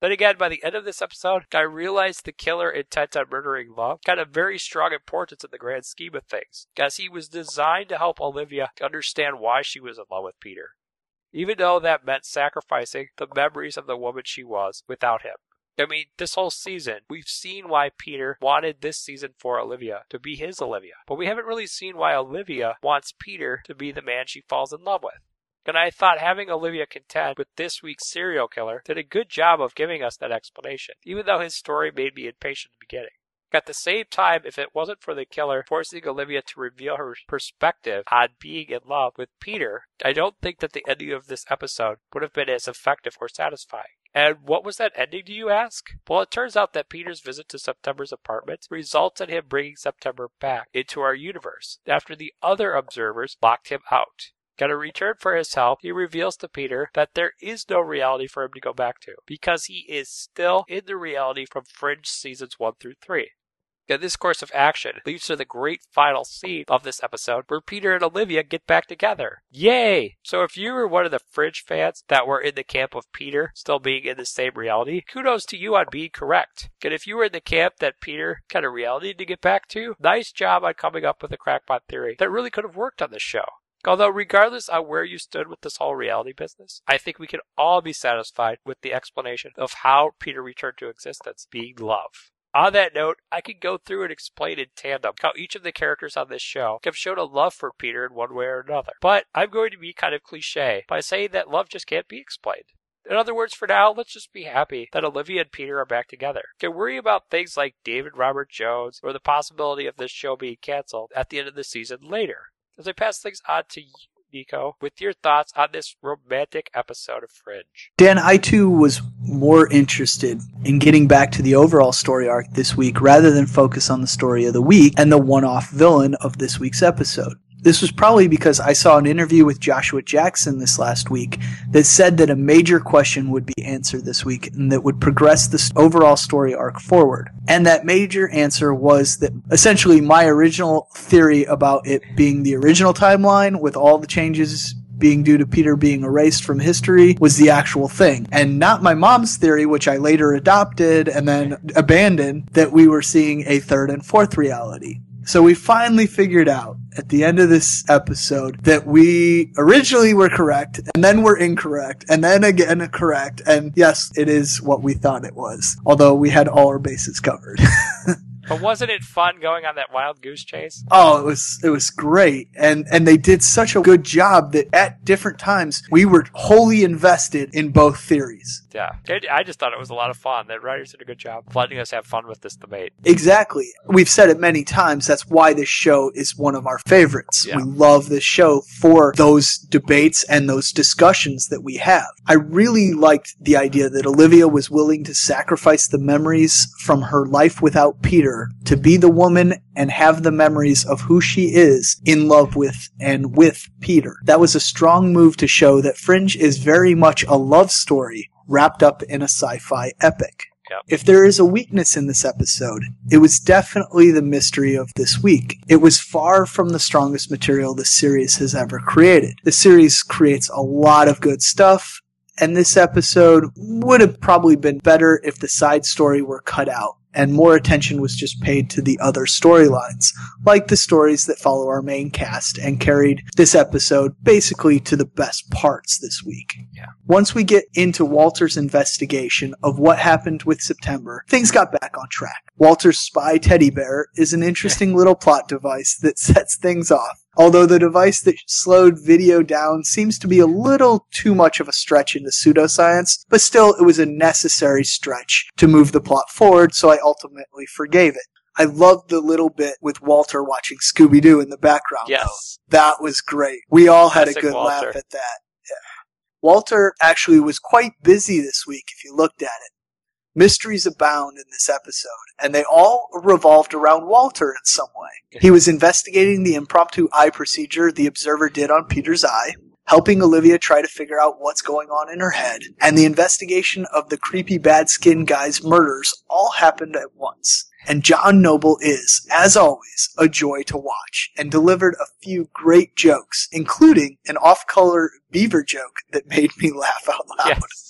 Then again, by the end of this episode, I realized the killer intent on murdering Love got a very strong importance in the grand scheme of things, as he was designed to help Olivia understand why she was in love with Peter, even though that meant sacrificing the memories of the woman she was without him. I mean, this whole season, we've seen why Peter wanted this season for Olivia to be his Olivia, but we haven't really seen why Olivia wants Peter to be the man she falls in love with. And I thought having Olivia contend with this week's serial killer did a good job of giving us that explanation, even though his story made me impatient at the beginning. At the same time, if it wasn't for the killer forcing Olivia to reveal her perspective on being in love with Peter, I don't think that the ending of this episode would have been as effective or satisfying. And what was that ending, do you ask? Well, it turns out that Peter's visit to September's apartment results in him bringing September back into our universe after the other observers locked him out. Got a return for his help, he reveals to Peter that there is no reality for him to go back to because he is still in the reality from Fringe seasons 1 through 3. And this course of action leads to the great final scene of this episode where Peter and Olivia get back together. Yay! So if you were one of the Fringe fans that were in the camp of Peter still being in the same reality, kudos to you on being correct. And if you were in the camp that Peter kind of reality to get back to, nice job on coming up with a crackpot theory that really could have worked on this show. Although, regardless of where you stood with this whole reality business, I think we can all be satisfied with the explanation of how Peter returned to existence, being love. On that note, I could go through and explain in tandem how each of the characters on this show have shown a love for Peter in one way or another. But I'm going to be kind of cliche by saying that love just can't be explained. In other words, for now, let's just be happy that Olivia and Peter are back together. Can worry about things like David Robert Jones or the possibility of this show being canceled at the end of the season later. As I pass things on to you, Nico, with your thoughts on this romantic episode of Fringe. Dan, I too was more interested in getting back to the overall story arc this week rather than focus on the story of the week and the one off villain of this week's episode. This was probably because I saw an interview with Joshua Jackson this last week that said that a major question would be answered this week and that would progress the overall story arc forward. And that major answer was that essentially my original theory about it being the original timeline with all the changes being due to Peter being erased from history was the actual thing. And not my mom's theory, which I later adopted and then abandoned, that we were seeing a third and fourth reality. So we finally figured out at the end of this episode that we originally were correct and then we're incorrect and then again correct. And yes, it is what we thought it was, although we had all our bases covered. But wasn't it fun going on that wild goose chase? Oh, it was it was great, and and they did such a good job that at different times we were wholly invested in both theories. Yeah, It- I just thought it was a lot of fun. The writers did a good job letting us have fun with this debate. Exactly. We've said it many times. That's why this show is one of our favorites. Yeah. We love this show for those debates and those discussions that we have. I really liked the idea that Olivia was willing to sacrifice the memories from her life without Peter to be the woman and have the memories of who she is in love with and with Peter. That was a strong move to show that Fringe is very much a love story wrapped up in a sci-fi epic. If there is a weakness in this episode, it was definitely the mystery of this week. It was far from the strongest material the series has ever created. The series creates a lot of good stuff, and this episode would have probably been better if the side story were cut out and more attention was just paid to the other storylines, like the stories that follow our main cast and carried this episode basically to the best parts this week. Once we get into Walter's investigation of what happened with September, things got back on track. Walter's spy teddy bear is an interesting little plot device that sets things off. Although the device that slowed video down seems to be a little too much of a stretch into pseudoscience, but still it was a necessary stretch to move the plot forward, so I ultimately forgave it. I loved the little bit with Walter watching Scooby Doo in the background. though. Yes. That was great. We all had a good Walter. laugh at that. Yeah. Walter actually was quite busy this week if you looked at it. Mysteries abound in this episode, and they all revolved around Walter in some way. He was investigating the impromptu eye procedure the observer did on Peter's eye, helping Olivia try to figure out what's going on in her head, and the investigation of the creepy bad skin guy's murders all happened at once. And John Noble is, as always, a joy to watch, and delivered a few great jokes, including an off-color beaver joke that made me laugh out loud. Yes.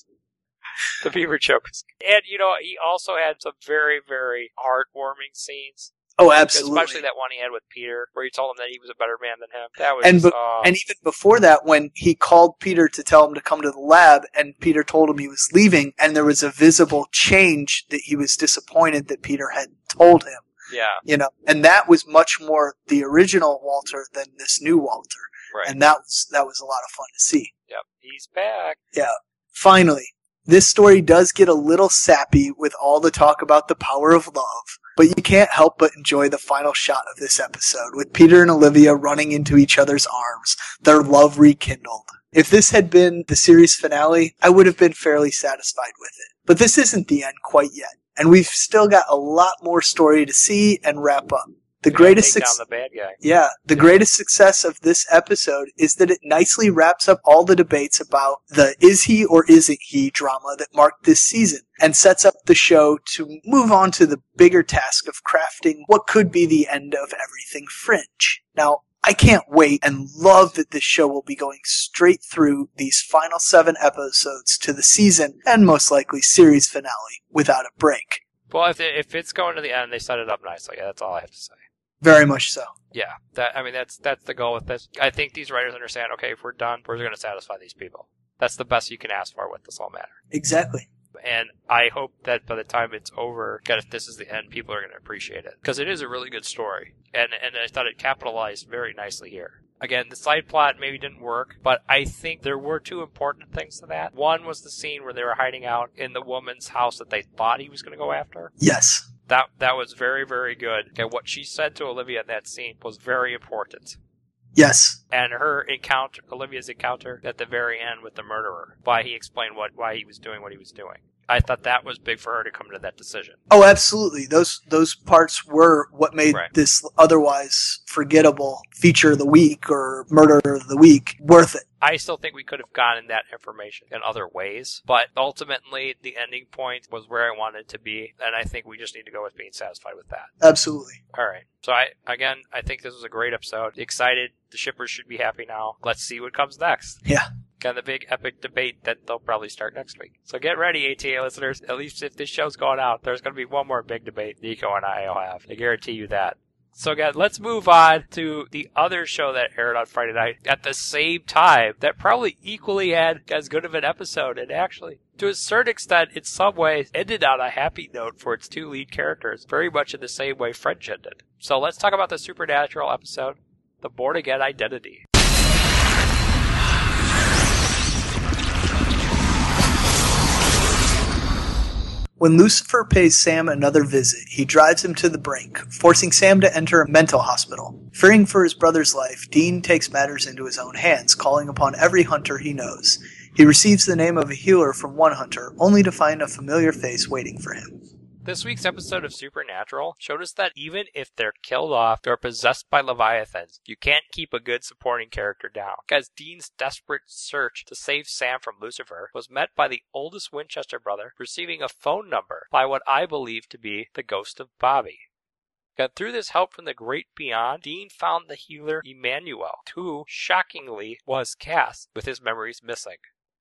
The beaver joke. was- And, you know, he also had some very, very heartwarming scenes. Oh, absolutely. Especially that one he had with Peter, where he told him that he was a better man than him. That was And be- oh, And even before that, when he called Peter to tell him to come to the lab, and Peter told him he was leaving, and there was a visible change that he was disappointed that Peter had told him. yeah, You know, and that was much more the original Walter than this new Walter, right. and that was that was a lot of fun to see. yep, he's back. Yeah. Finally, this story does get a little sappy with all the talk about the power of love, but you can't help but enjoy the final shot of this episode with Peter and Olivia running into each other's arms, their love rekindled. If this had been the series finale, I would have been fairly satisfied with it. But this isn't the end quite yet, and we've still got a lot more story to see and wrap up. The greatest down the. Yeah, the greatest success of this episode is that it nicely wraps up all the debates about the is he or isn't he drama that marked this season and sets up the show to move on to the bigger task of crafting what could be the end of everything fringe. Now, I can't wait and love that this show will be going straight through these final seven episodes to the season and most likely series finale without a break. Well, if, if it's going to the end, they set it up nicely. That's all I have to say. Very much so. Yeah, that I mean that's that's the goal with this. I think these writers understand. Okay, if we're done, we're going to satisfy these people. That's the best you can ask for with this whole matter. Exactly. And I hope that by the time it's over, that if this is the end, people are going to appreciate it because it is a really good story, and and I thought it capitalized very nicely here. Again, the side plot maybe didn't work, but I think there were two important things to that. One was the scene where they were hiding out in the woman's house that they thought he was going to go after. Yes. That that was very very good. And what she said to Olivia in that scene was very important. Yes. And her encounter, Olivia's encounter at the very end with the murderer, why he explained what why he was doing what he was doing. I thought that was big for her to come to that decision. Oh, absolutely. Those those parts were what made Right. this otherwise forgettable feature of the week or murder of the week worth it. I still think we could have gotten that information in other ways, but ultimately the ending point was where I wanted to be, and I think we just need to go with being satisfied with that. Absolutely. All right. So I again, I think this was a great episode. Excited. The shippers should be happy now. Let's see what comes next. Yeah. Got the big epic debate that they'll probably start next week. So get ready, ATA listeners. At least if this show's going out, there's going to be one more big debate Nico and I will have. I guarantee you that. So again, let's move on to the other show that aired on Friday night at the same time that probably equally had as good of an episode and actually to a certain extent in some ways ended on a happy note for its two lead characters, very much in the same way Fringe ended. So let's talk about the supernatural episode, The Born Again Identity. When Lucifer pays Sam another visit, he drives him to the brink, forcing Sam to enter a mental hospital. Fearing for his brother's life, Dean takes matters into his own hands, calling upon every hunter he knows. He receives the name of a healer from one hunter, only to find a familiar face waiting for him. This week's episode of Supernatural showed us that even if they're killed off or possessed by Leviathans, you can't keep a good supporting character down. As Dean's desperate search to save Sam from Lucifer was met by the oldest Winchester brother receiving a phone number by what I believe to be the ghost of Bobby. And through this help from the great beyond, Dean found the healer Emmanuel, who, shockingly, was Cass with his memories missing.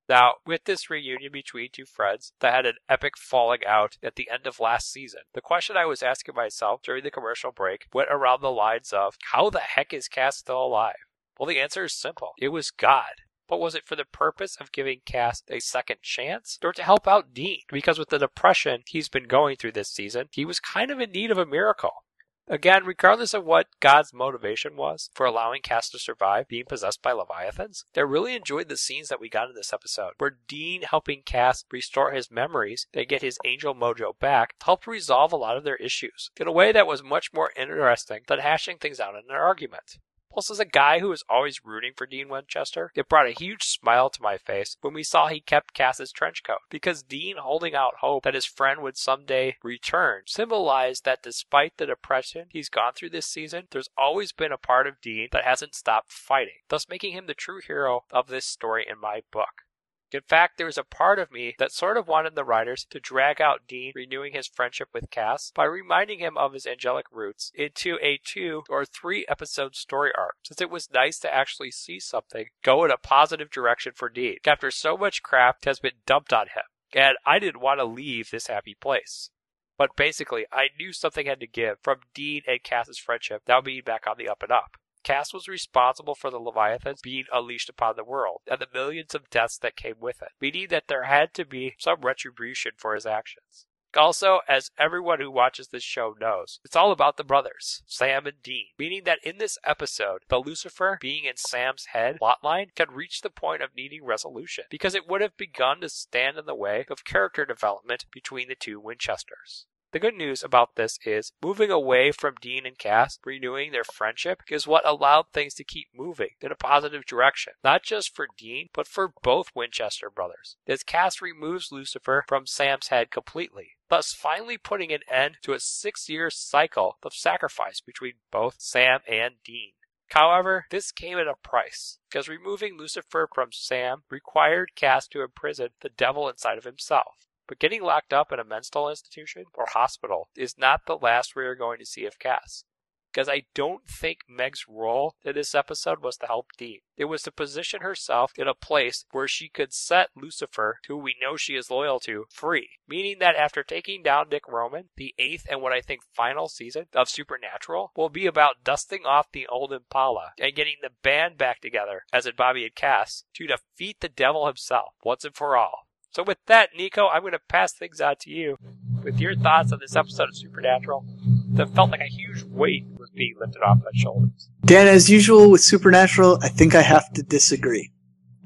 Now, with this reunion between two friends that had an epic falling out at the end of last season, the question I was asking myself during the commercial break went around the lines of how the heck is Cass still alive? Well, the answer is simple it was God. But was it for the purpose of giving Cass a second chance or to help out Dean? Because with the depression he's been going through this season, he was kind of in need of a miracle. Again, regardless of what God's motivation was for allowing Cass to survive being possessed by Leviathans, I really enjoyed the scenes that we got in this episode, where Dean helping Cass restore his memories and get his angel mojo back helped resolve a lot of their issues in a way that was much more interesting than hashing things out in an argument. Plus, as a guy who was always rooting for Dean Winchester, it brought a huge smile to my face when we saw he kept Cass's trench coat, because Dean holding out hope that his friend would someday return symbolized that despite the depression he's gone through this season, there's always been a part of Dean that hasn't stopped fighting, thus making him the true hero of this story in my book. In fact, there was a part of me that sort of wanted the writers to drag out Dean renewing his friendship with Cass by reminding him of his angelic roots into a two or three episode story arc, since it was nice to actually see something go in a positive direction for Dean after so much crap has been dumped on him. And I didn't want to leave this happy place. But basically, I knew something had to give from Dean and Cass's friendship now being back on the up and up. Cass was responsible for the Leviathans being unleashed upon the world and the millions of deaths that came with it, meaning that there had to be some retribution for his actions. Also, as everyone who watches this show knows, it's all about the brothers, Sam and Dean, meaning that in this episode, the Lucifer being in Sam's head plotline can reach the point of needing resolution, because it would have begun to stand in the way of character development between the two Winchesters. The good news about this is moving away from Dean and Cass, renewing their friendship, is what allowed things to keep moving in a positive direction, not just for Dean, but for both Winchester brothers, as Cass removes Lucifer from Sam's head completely, thus finally putting an end to a six year cycle of sacrifice between both Sam and Dean. However, this came at a price, because removing Lucifer from Sam required Cass to imprison the devil inside of himself. But getting locked up in a mental institution or hospital is not the last we are going to see of Cass. Because I don't think Meg's role in this episode was to help Dean. It was to position herself in a place where she could set Lucifer, who we know she is loyal to, free. Meaning that after taking down Dick Roman, the eighth and what I think final season of Supernatural will be about dusting off the old Impala and getting the band back together, as in Bobby and Cass, to defeat the devil himself once and for all. So with that, Nico, I'm going to pass things out to you with your thoughts on this episode of Supernatural that felt like a huge weight was being lifted off my shoulders. Dan, as usual with Supernatural, I think I have to disagree.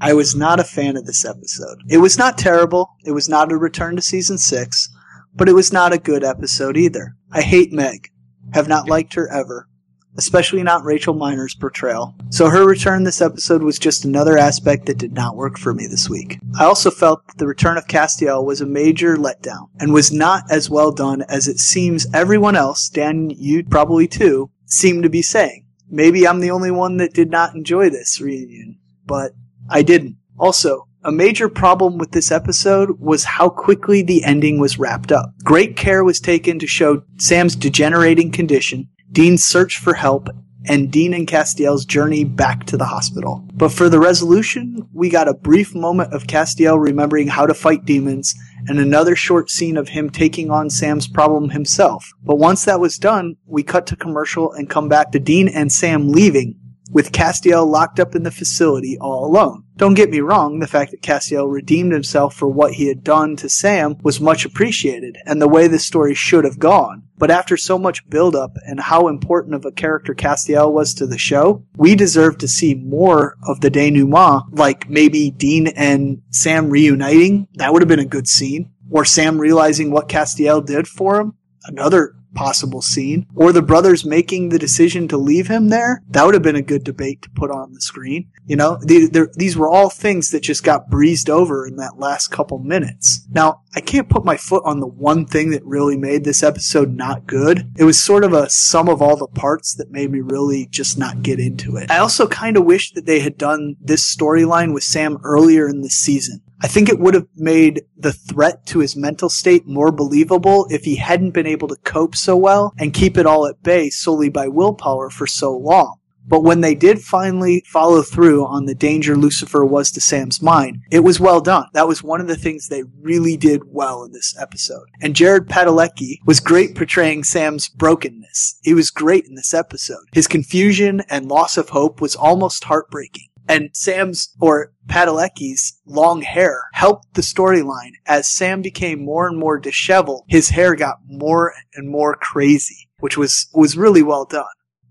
I was not a fan of this episode. It was not terrible. It was not a return to season six, but it was not a good episode either. I hate Meg. Have not liked her ever especially not Rachel Miner's portrayal. So her return this episode was just another aspect that did not work for me this week. I also felt that the return of Castiel was a major letdown and was not as well done as it seems everyone else, Dan, you probably too, seemed to be saying. Maybe I'm the only one that did not enjoy this reunion, but I didn't. Also, a major problem with this episode was how quickly the ending was wrapped up. Great care was taken to show Sam's degenerating condition, Dean's search for help, and Dean and Castiel's journey back to the hospital. But for the resolution, we got a brief moment of Castiel remembering how to fight demons and another short scene of him taking on Sam's problem himself. But once that was done, we cut to commercial and come back to Dean and Sam leaving, with Castiel locked up in the facility all alone. Don't get me wrong, the fact that Castiel redeemed himself for what he had done to Sam was much appreciated, and the way the story should have gone. But after so much build-up and how important of a character Castiel was to the show, we deserve to see more of the denouement, like maybe Dean and Sam reuniting. That would have been a good scene. Or Sam realizing what Castiel did for him. Another possible scene, or the brothers making the decision to leave him there. That would have been a good debate to put on the screen. You know, the, the, these were all things that just got breezed over in that last couple minutes. Now, I can't put my foot on the one thing that really made this episode not good. It was sort of a sum of all the parts that made me really just not get into it. I also kind of wish that they had done this storyline with Sam earlier in the season. I think it would have made the threat to his mental state more believable if he hadn't been able to cope so well and keep it all at bay solely by willpower for so long. But when they did finally follow through on the danger Lucifer was to Sam's mind, it was well done. That was one of the things they really did well in this episode. And Jared Padalecki was great portraying Sam's brokenness. He was great in this episode. His confusion and loss of hope was almost heartbreaking. And Sam's or Padalecki's long hair helped the storyline. As Sam became more and more disheveled, his hair got more and more crazy, which was, was really well done.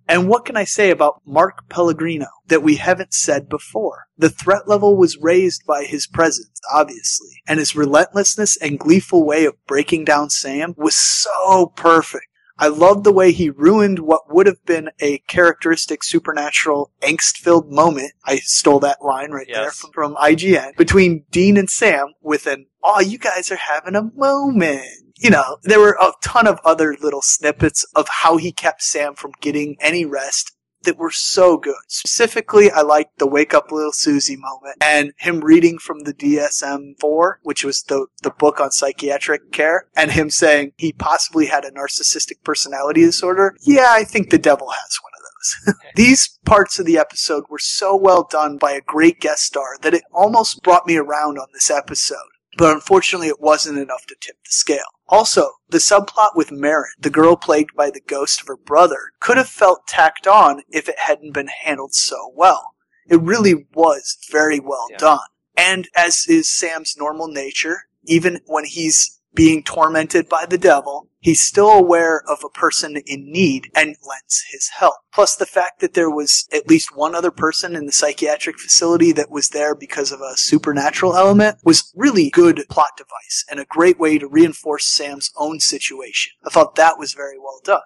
And what can I say about Mark Pellegrino that we haven't said before? The threat level was raised by his presence, obviously, and his relentlessness and gleeful way of breaking down Sam was so perfect. I loved the way he ruined what would have been a characteristic supernatural angst filled moment. I stole that line right there from, from IGN between Dean and Sam with an, oh, you guys are having a moment. You know, there were a ton of other little snippets of how he kept Sam from getting any rest that were so good. Specifically, I liked the wake up little Susie moment and him reading from the DSM 4, which was the, the book on psychiatric care, and him saying he possibly had a narcissistic personality disorder. Yeah, I think the devil has one of those. These parts of the episode were so well done by a great guest star that it almost brought me around on this episode. But unfortunately, it wasn't enough to tip the scale. Also, the subplot with Marin, the girl plagued by the ghost of her brother, could have felt tacked on if it hadn't been handled so well. It really was very well Yeah. done. And as is Sam's normal nature, even when he's being tormented by the devil, he's still aware of a person in need and lends his help. Plus the fact that there was at least one other person in the psychiatric facility that was there because of a supernatural element was really good plot device and a great way to reinforce Sam's own situation. I thought that was very well done.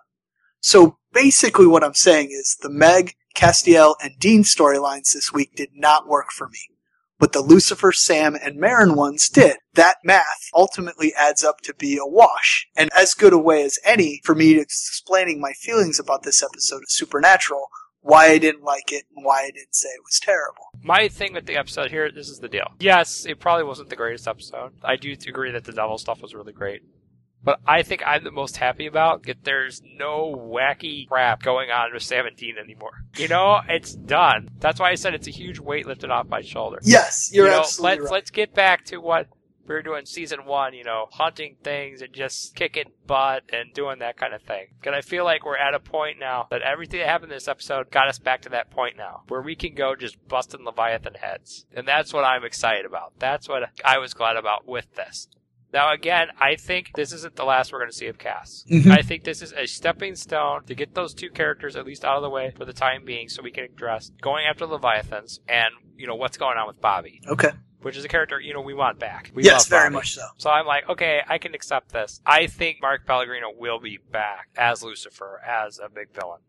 So basically what I'm saying is the Meg, Castiel, and Dean storylines this week did not work for me. But the Lucifer, Sam, and Marin ones did. That math ultimately adds up to be a wash. And as good a way as any for me explaining my feelings about this episode of Supernatural, why I didn't like it, and why I didn't say it was terrible. My thing with the episode here, this is the deal. Yes, it probably wasn't the greatest episode. I do agree that the devil stuff was really great. But I think I'm the most happy about that there's no wacky crap going on with 17 anymore. You know, it's done. That's why I said it's a huge weight lifted off my shoulder. Yes, you're you know, absolutely let's right. let's get back to what we were doing season one, you know, hunting things and just kicking butt and doing that kind of thing. And I feel like we're at a point now that everything that happened in this episode got us back to that point now where we can go just busting Leviathan heads. And that's what I'm excited about. That's what I was glad about with this. Now again, I think this isn't the last we're going to see of Cass. Mhm. I think this is a stepping stone to get those two characters at least out of the way for the time being so we can address going after Leviathans and, you know, what's going on with Bobby Okay. which is a character you know we want back. We yes, love very Bobby. much so. So I'm like, okay, I can accept this. I think Mark Pellegrino will be back as Lucifer, as a big villain,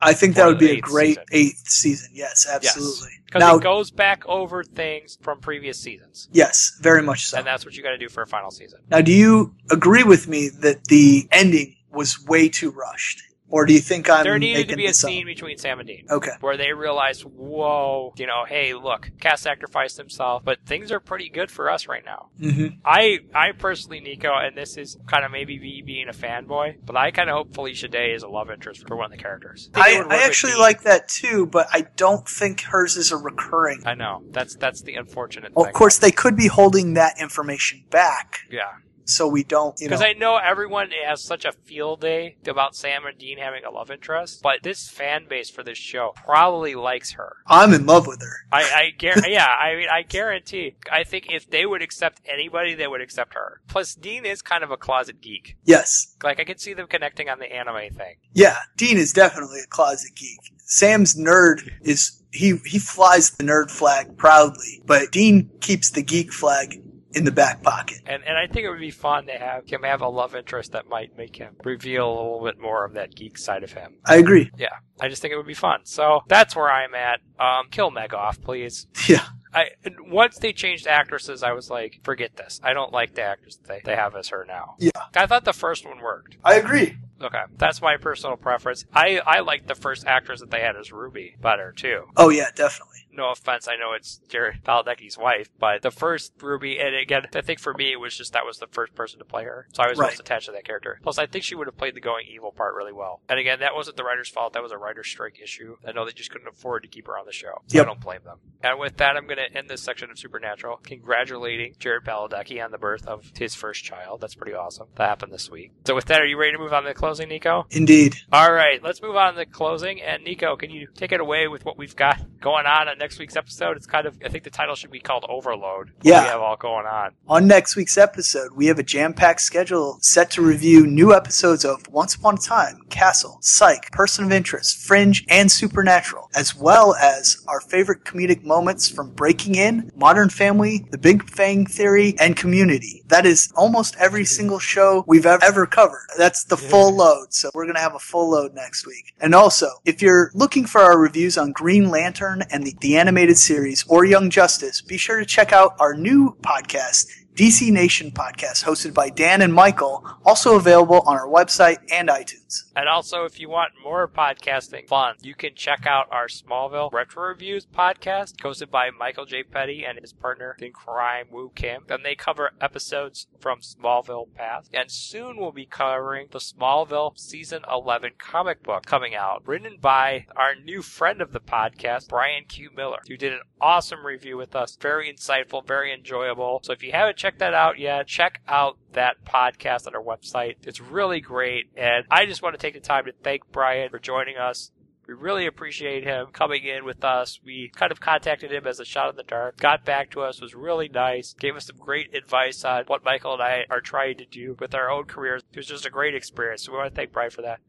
I think that would be a great season. eighth season. Yes, absolutely. because Now, it goes back over things from previous seasons, yes, very much so. and that's what you got to do for a final season. Now, do you agree with me that the ending was way too rushed? Or do you think I'm there needed to be a this up? scene between Sam and Dean. Okay. Where they realize, whoa, you know, hey, look, Cass sacrificed himself, but things are pretty good for us right now. hmm I, I personally, Nico, and this is kind of maybe me being a fanboy, but I kind of hope Felicia Day is a love interest for one of the characters. it I, I actually Dean. like that too, but I don't think hers is a recurring. I know that's that's the unfortunate Well, thing. of course, they could be holding that information back, yeah, so we don't, you know. because I know everyone has such a field day about Sam and Dean having a love interest, but this fan base for this show probably likes her. I'm in love with her. I, I guarantee, yeah, I mean, I guarantee. I think if they would accept anybody, they would accept her. Plus, Dean is kind of a closet geek. Yes. Like, I could see them connecting on the anime thing. Yeah, Dean is definitely a closet geek. Sam's nerd is he he flies the nerd flag proudly, but Dean keeps the geek flag in the back pocket. And and I think it would be fun to have him have a love interest that might make him reveal a little bit more of that geek side of him. I agree. Yeah, I just think it would be fun. So that's where I'm at. Um, kill Meg off, please. Yeah. I once they changed actresses, I was like, forget this. I don't like the actress they, they have as her now. Yeah. I thought the first one worked. I agree. Okay, that's my personal preference. I I like the first actress that they had as Ruby better too. Oh yeah, definitely. No offense, I know it's Jared Padalecki's wife, but the first Ruby, and again, I think for me it was just that was the first person to play her, so I was Right. most attached to that character. Plus, I think she would have played the going evil part really well. And again, that wasn't the writer's fault; that was a writer's strike issue. I know they just couldn't afford to keep her on the show. So Yep. I don't blame them. And with that, I'm going to end this section of Supernatural, congratulating Jared Padalecki on the birth of his first child. That's pretty awesome. That happened this week. So with that, are you ready to move on to the closing, Nico? Indeed. All right, let's move on to the closing. And Nico, can you take it away with what we've got going on on next week's episode? It's kind of, I think the title should be called Overload. Yeah. we have all going on. On next week's episode, we have a jam-packed schedule set to review new episodes of Once Upon a Time, Castle, Psych, Person of Interest, Fringe, and Supernatural, as well as our favorite comedic moments from Breaking In, Modern Family, The Big Bang Theory, and Community. That is almost every single show we've ever covered. That's the full load, so we're going to have a full load next week. And also, if you're looking for our reviews on Green Lantern and the, the animated series or Young Justice, be sure to check out our new podcast, DC Nation Podcast, hosted by Dan and Michael, also available on our website and iTunes. And also, if you want more podcasting fun, you can check out our Smallville Retro Reviews podcast, hosted by Michael J. Petty and his partner in crime, Woo Kim. And they cover episodes from Smallville past. And soon we'll be covering the Smallville Season 11 comic book coming out, written by our new friend of the podcast, Brian Q. Miller, who did an awesome review with us. Very insightful, very enjoyable. So if you haven't checked that out yet, check out that podcast on our website. It's really great. And I just want to take the time to thank Brian for joining us. We really appreciate him coming in with us. We kind of contacted him as a shot in the dark, got back to us, was really nice, gave us some great advice on what Michael and I are trying to do with our own careers. It was just a great experience. So we want to thank Brian for that.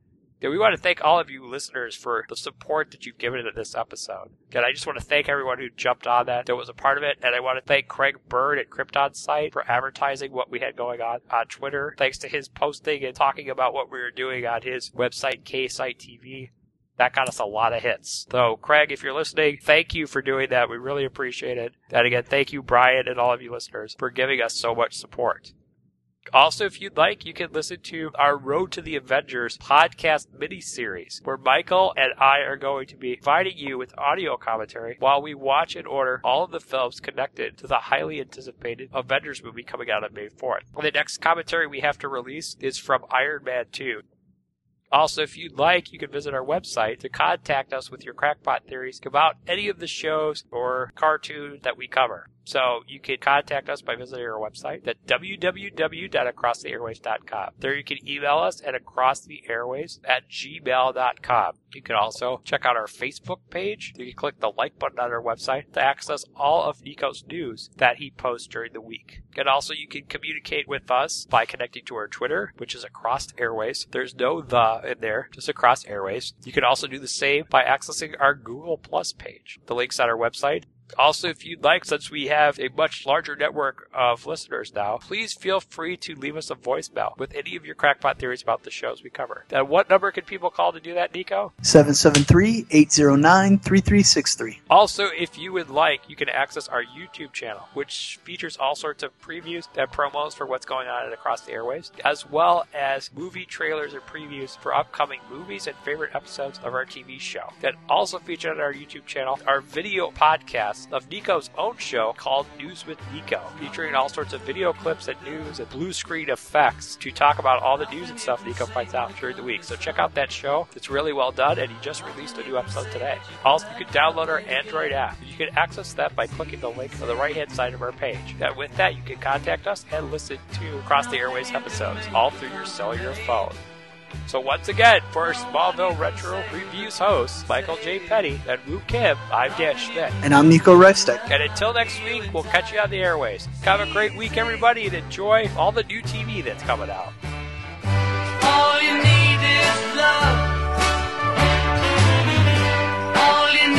Yeah, we want to thank all of you listeners for the support that you've given to this episode. Again, I just want to thank everyone who jumped on that, that was a part of it, and I want to thank Craig Bird at KryptonSite for advertising what we had going on on Twitter. Thanks to his posting and talking about what we were doing on his website, KSiteTV. That got us a lot of hits. So, Craig, if you're listening, thank you for doing that. We really appreciate it. And again, thank you, Brian, and all of you listeners for giving us so much support. Also, if you'd like, you can listen to our Road to the Avengers podcast mini-series, where Michael and I are going to be providing you with audio commentary while we watch and order all of the films connected to the highly anticipated Avengers movie coming out on May 4th. The next commentary we have to release is from Iron Man 2. Also, if you'd like, you can visit our website to contact us with your crackpot theories about any of the shows or cartoons that we cover. So you can contact us by visiting our website at www.acrosstheairwaves.com. There you can email us at acrosstheairwaves at gmail.com. You can also check out our Facebook page. You can click the like button on our website to access all of Nico's news that he posts during the week. And also you can communicate with us by connecting to our Twitter, which is Across Airwaves. There's no the in there, just Across Airwaves. You can also do the same by accessing our Google Plus page. The link's on our website. Also, if you'd like, since we have a much larger network of listeners now, please feel free to leave us a voicemail with any of your crackpot theories about the shows we cover. And what number can people call to do that, Nico? 773 809 3363. Also, if you would like, you can access our YouTube channel, which features all sorts of previews and promos for what's going on across the airwaves, as well as movie trailers and previews for upcoming movies and favorite episodes of our TV show. That also featured on our YouTube channel are video podcasts of Nico's own show called News with Nico, featuring all sorts of video clips and news and blue screen effects to talk about all the news and stuff Nico finds out during the week. So check out that show. It's really well done, and he just released a new episode today. Also, you can download our Android app. You can access that by clicking the link on the right hand side of our page. And with that, you can contact us and listen to Across the Airwaves episodes all through your cellular phone. So once again, for Smallville Retro Reviews hosts, Michael J. Petty and Wu Kim, I'm Dan Schmidt. And I'm Nico Reifsteck. And until next week, we'll catch you on the airways. Have a great week, everybody, and enjoy all the new TV that's coming out. All you need is love. All you need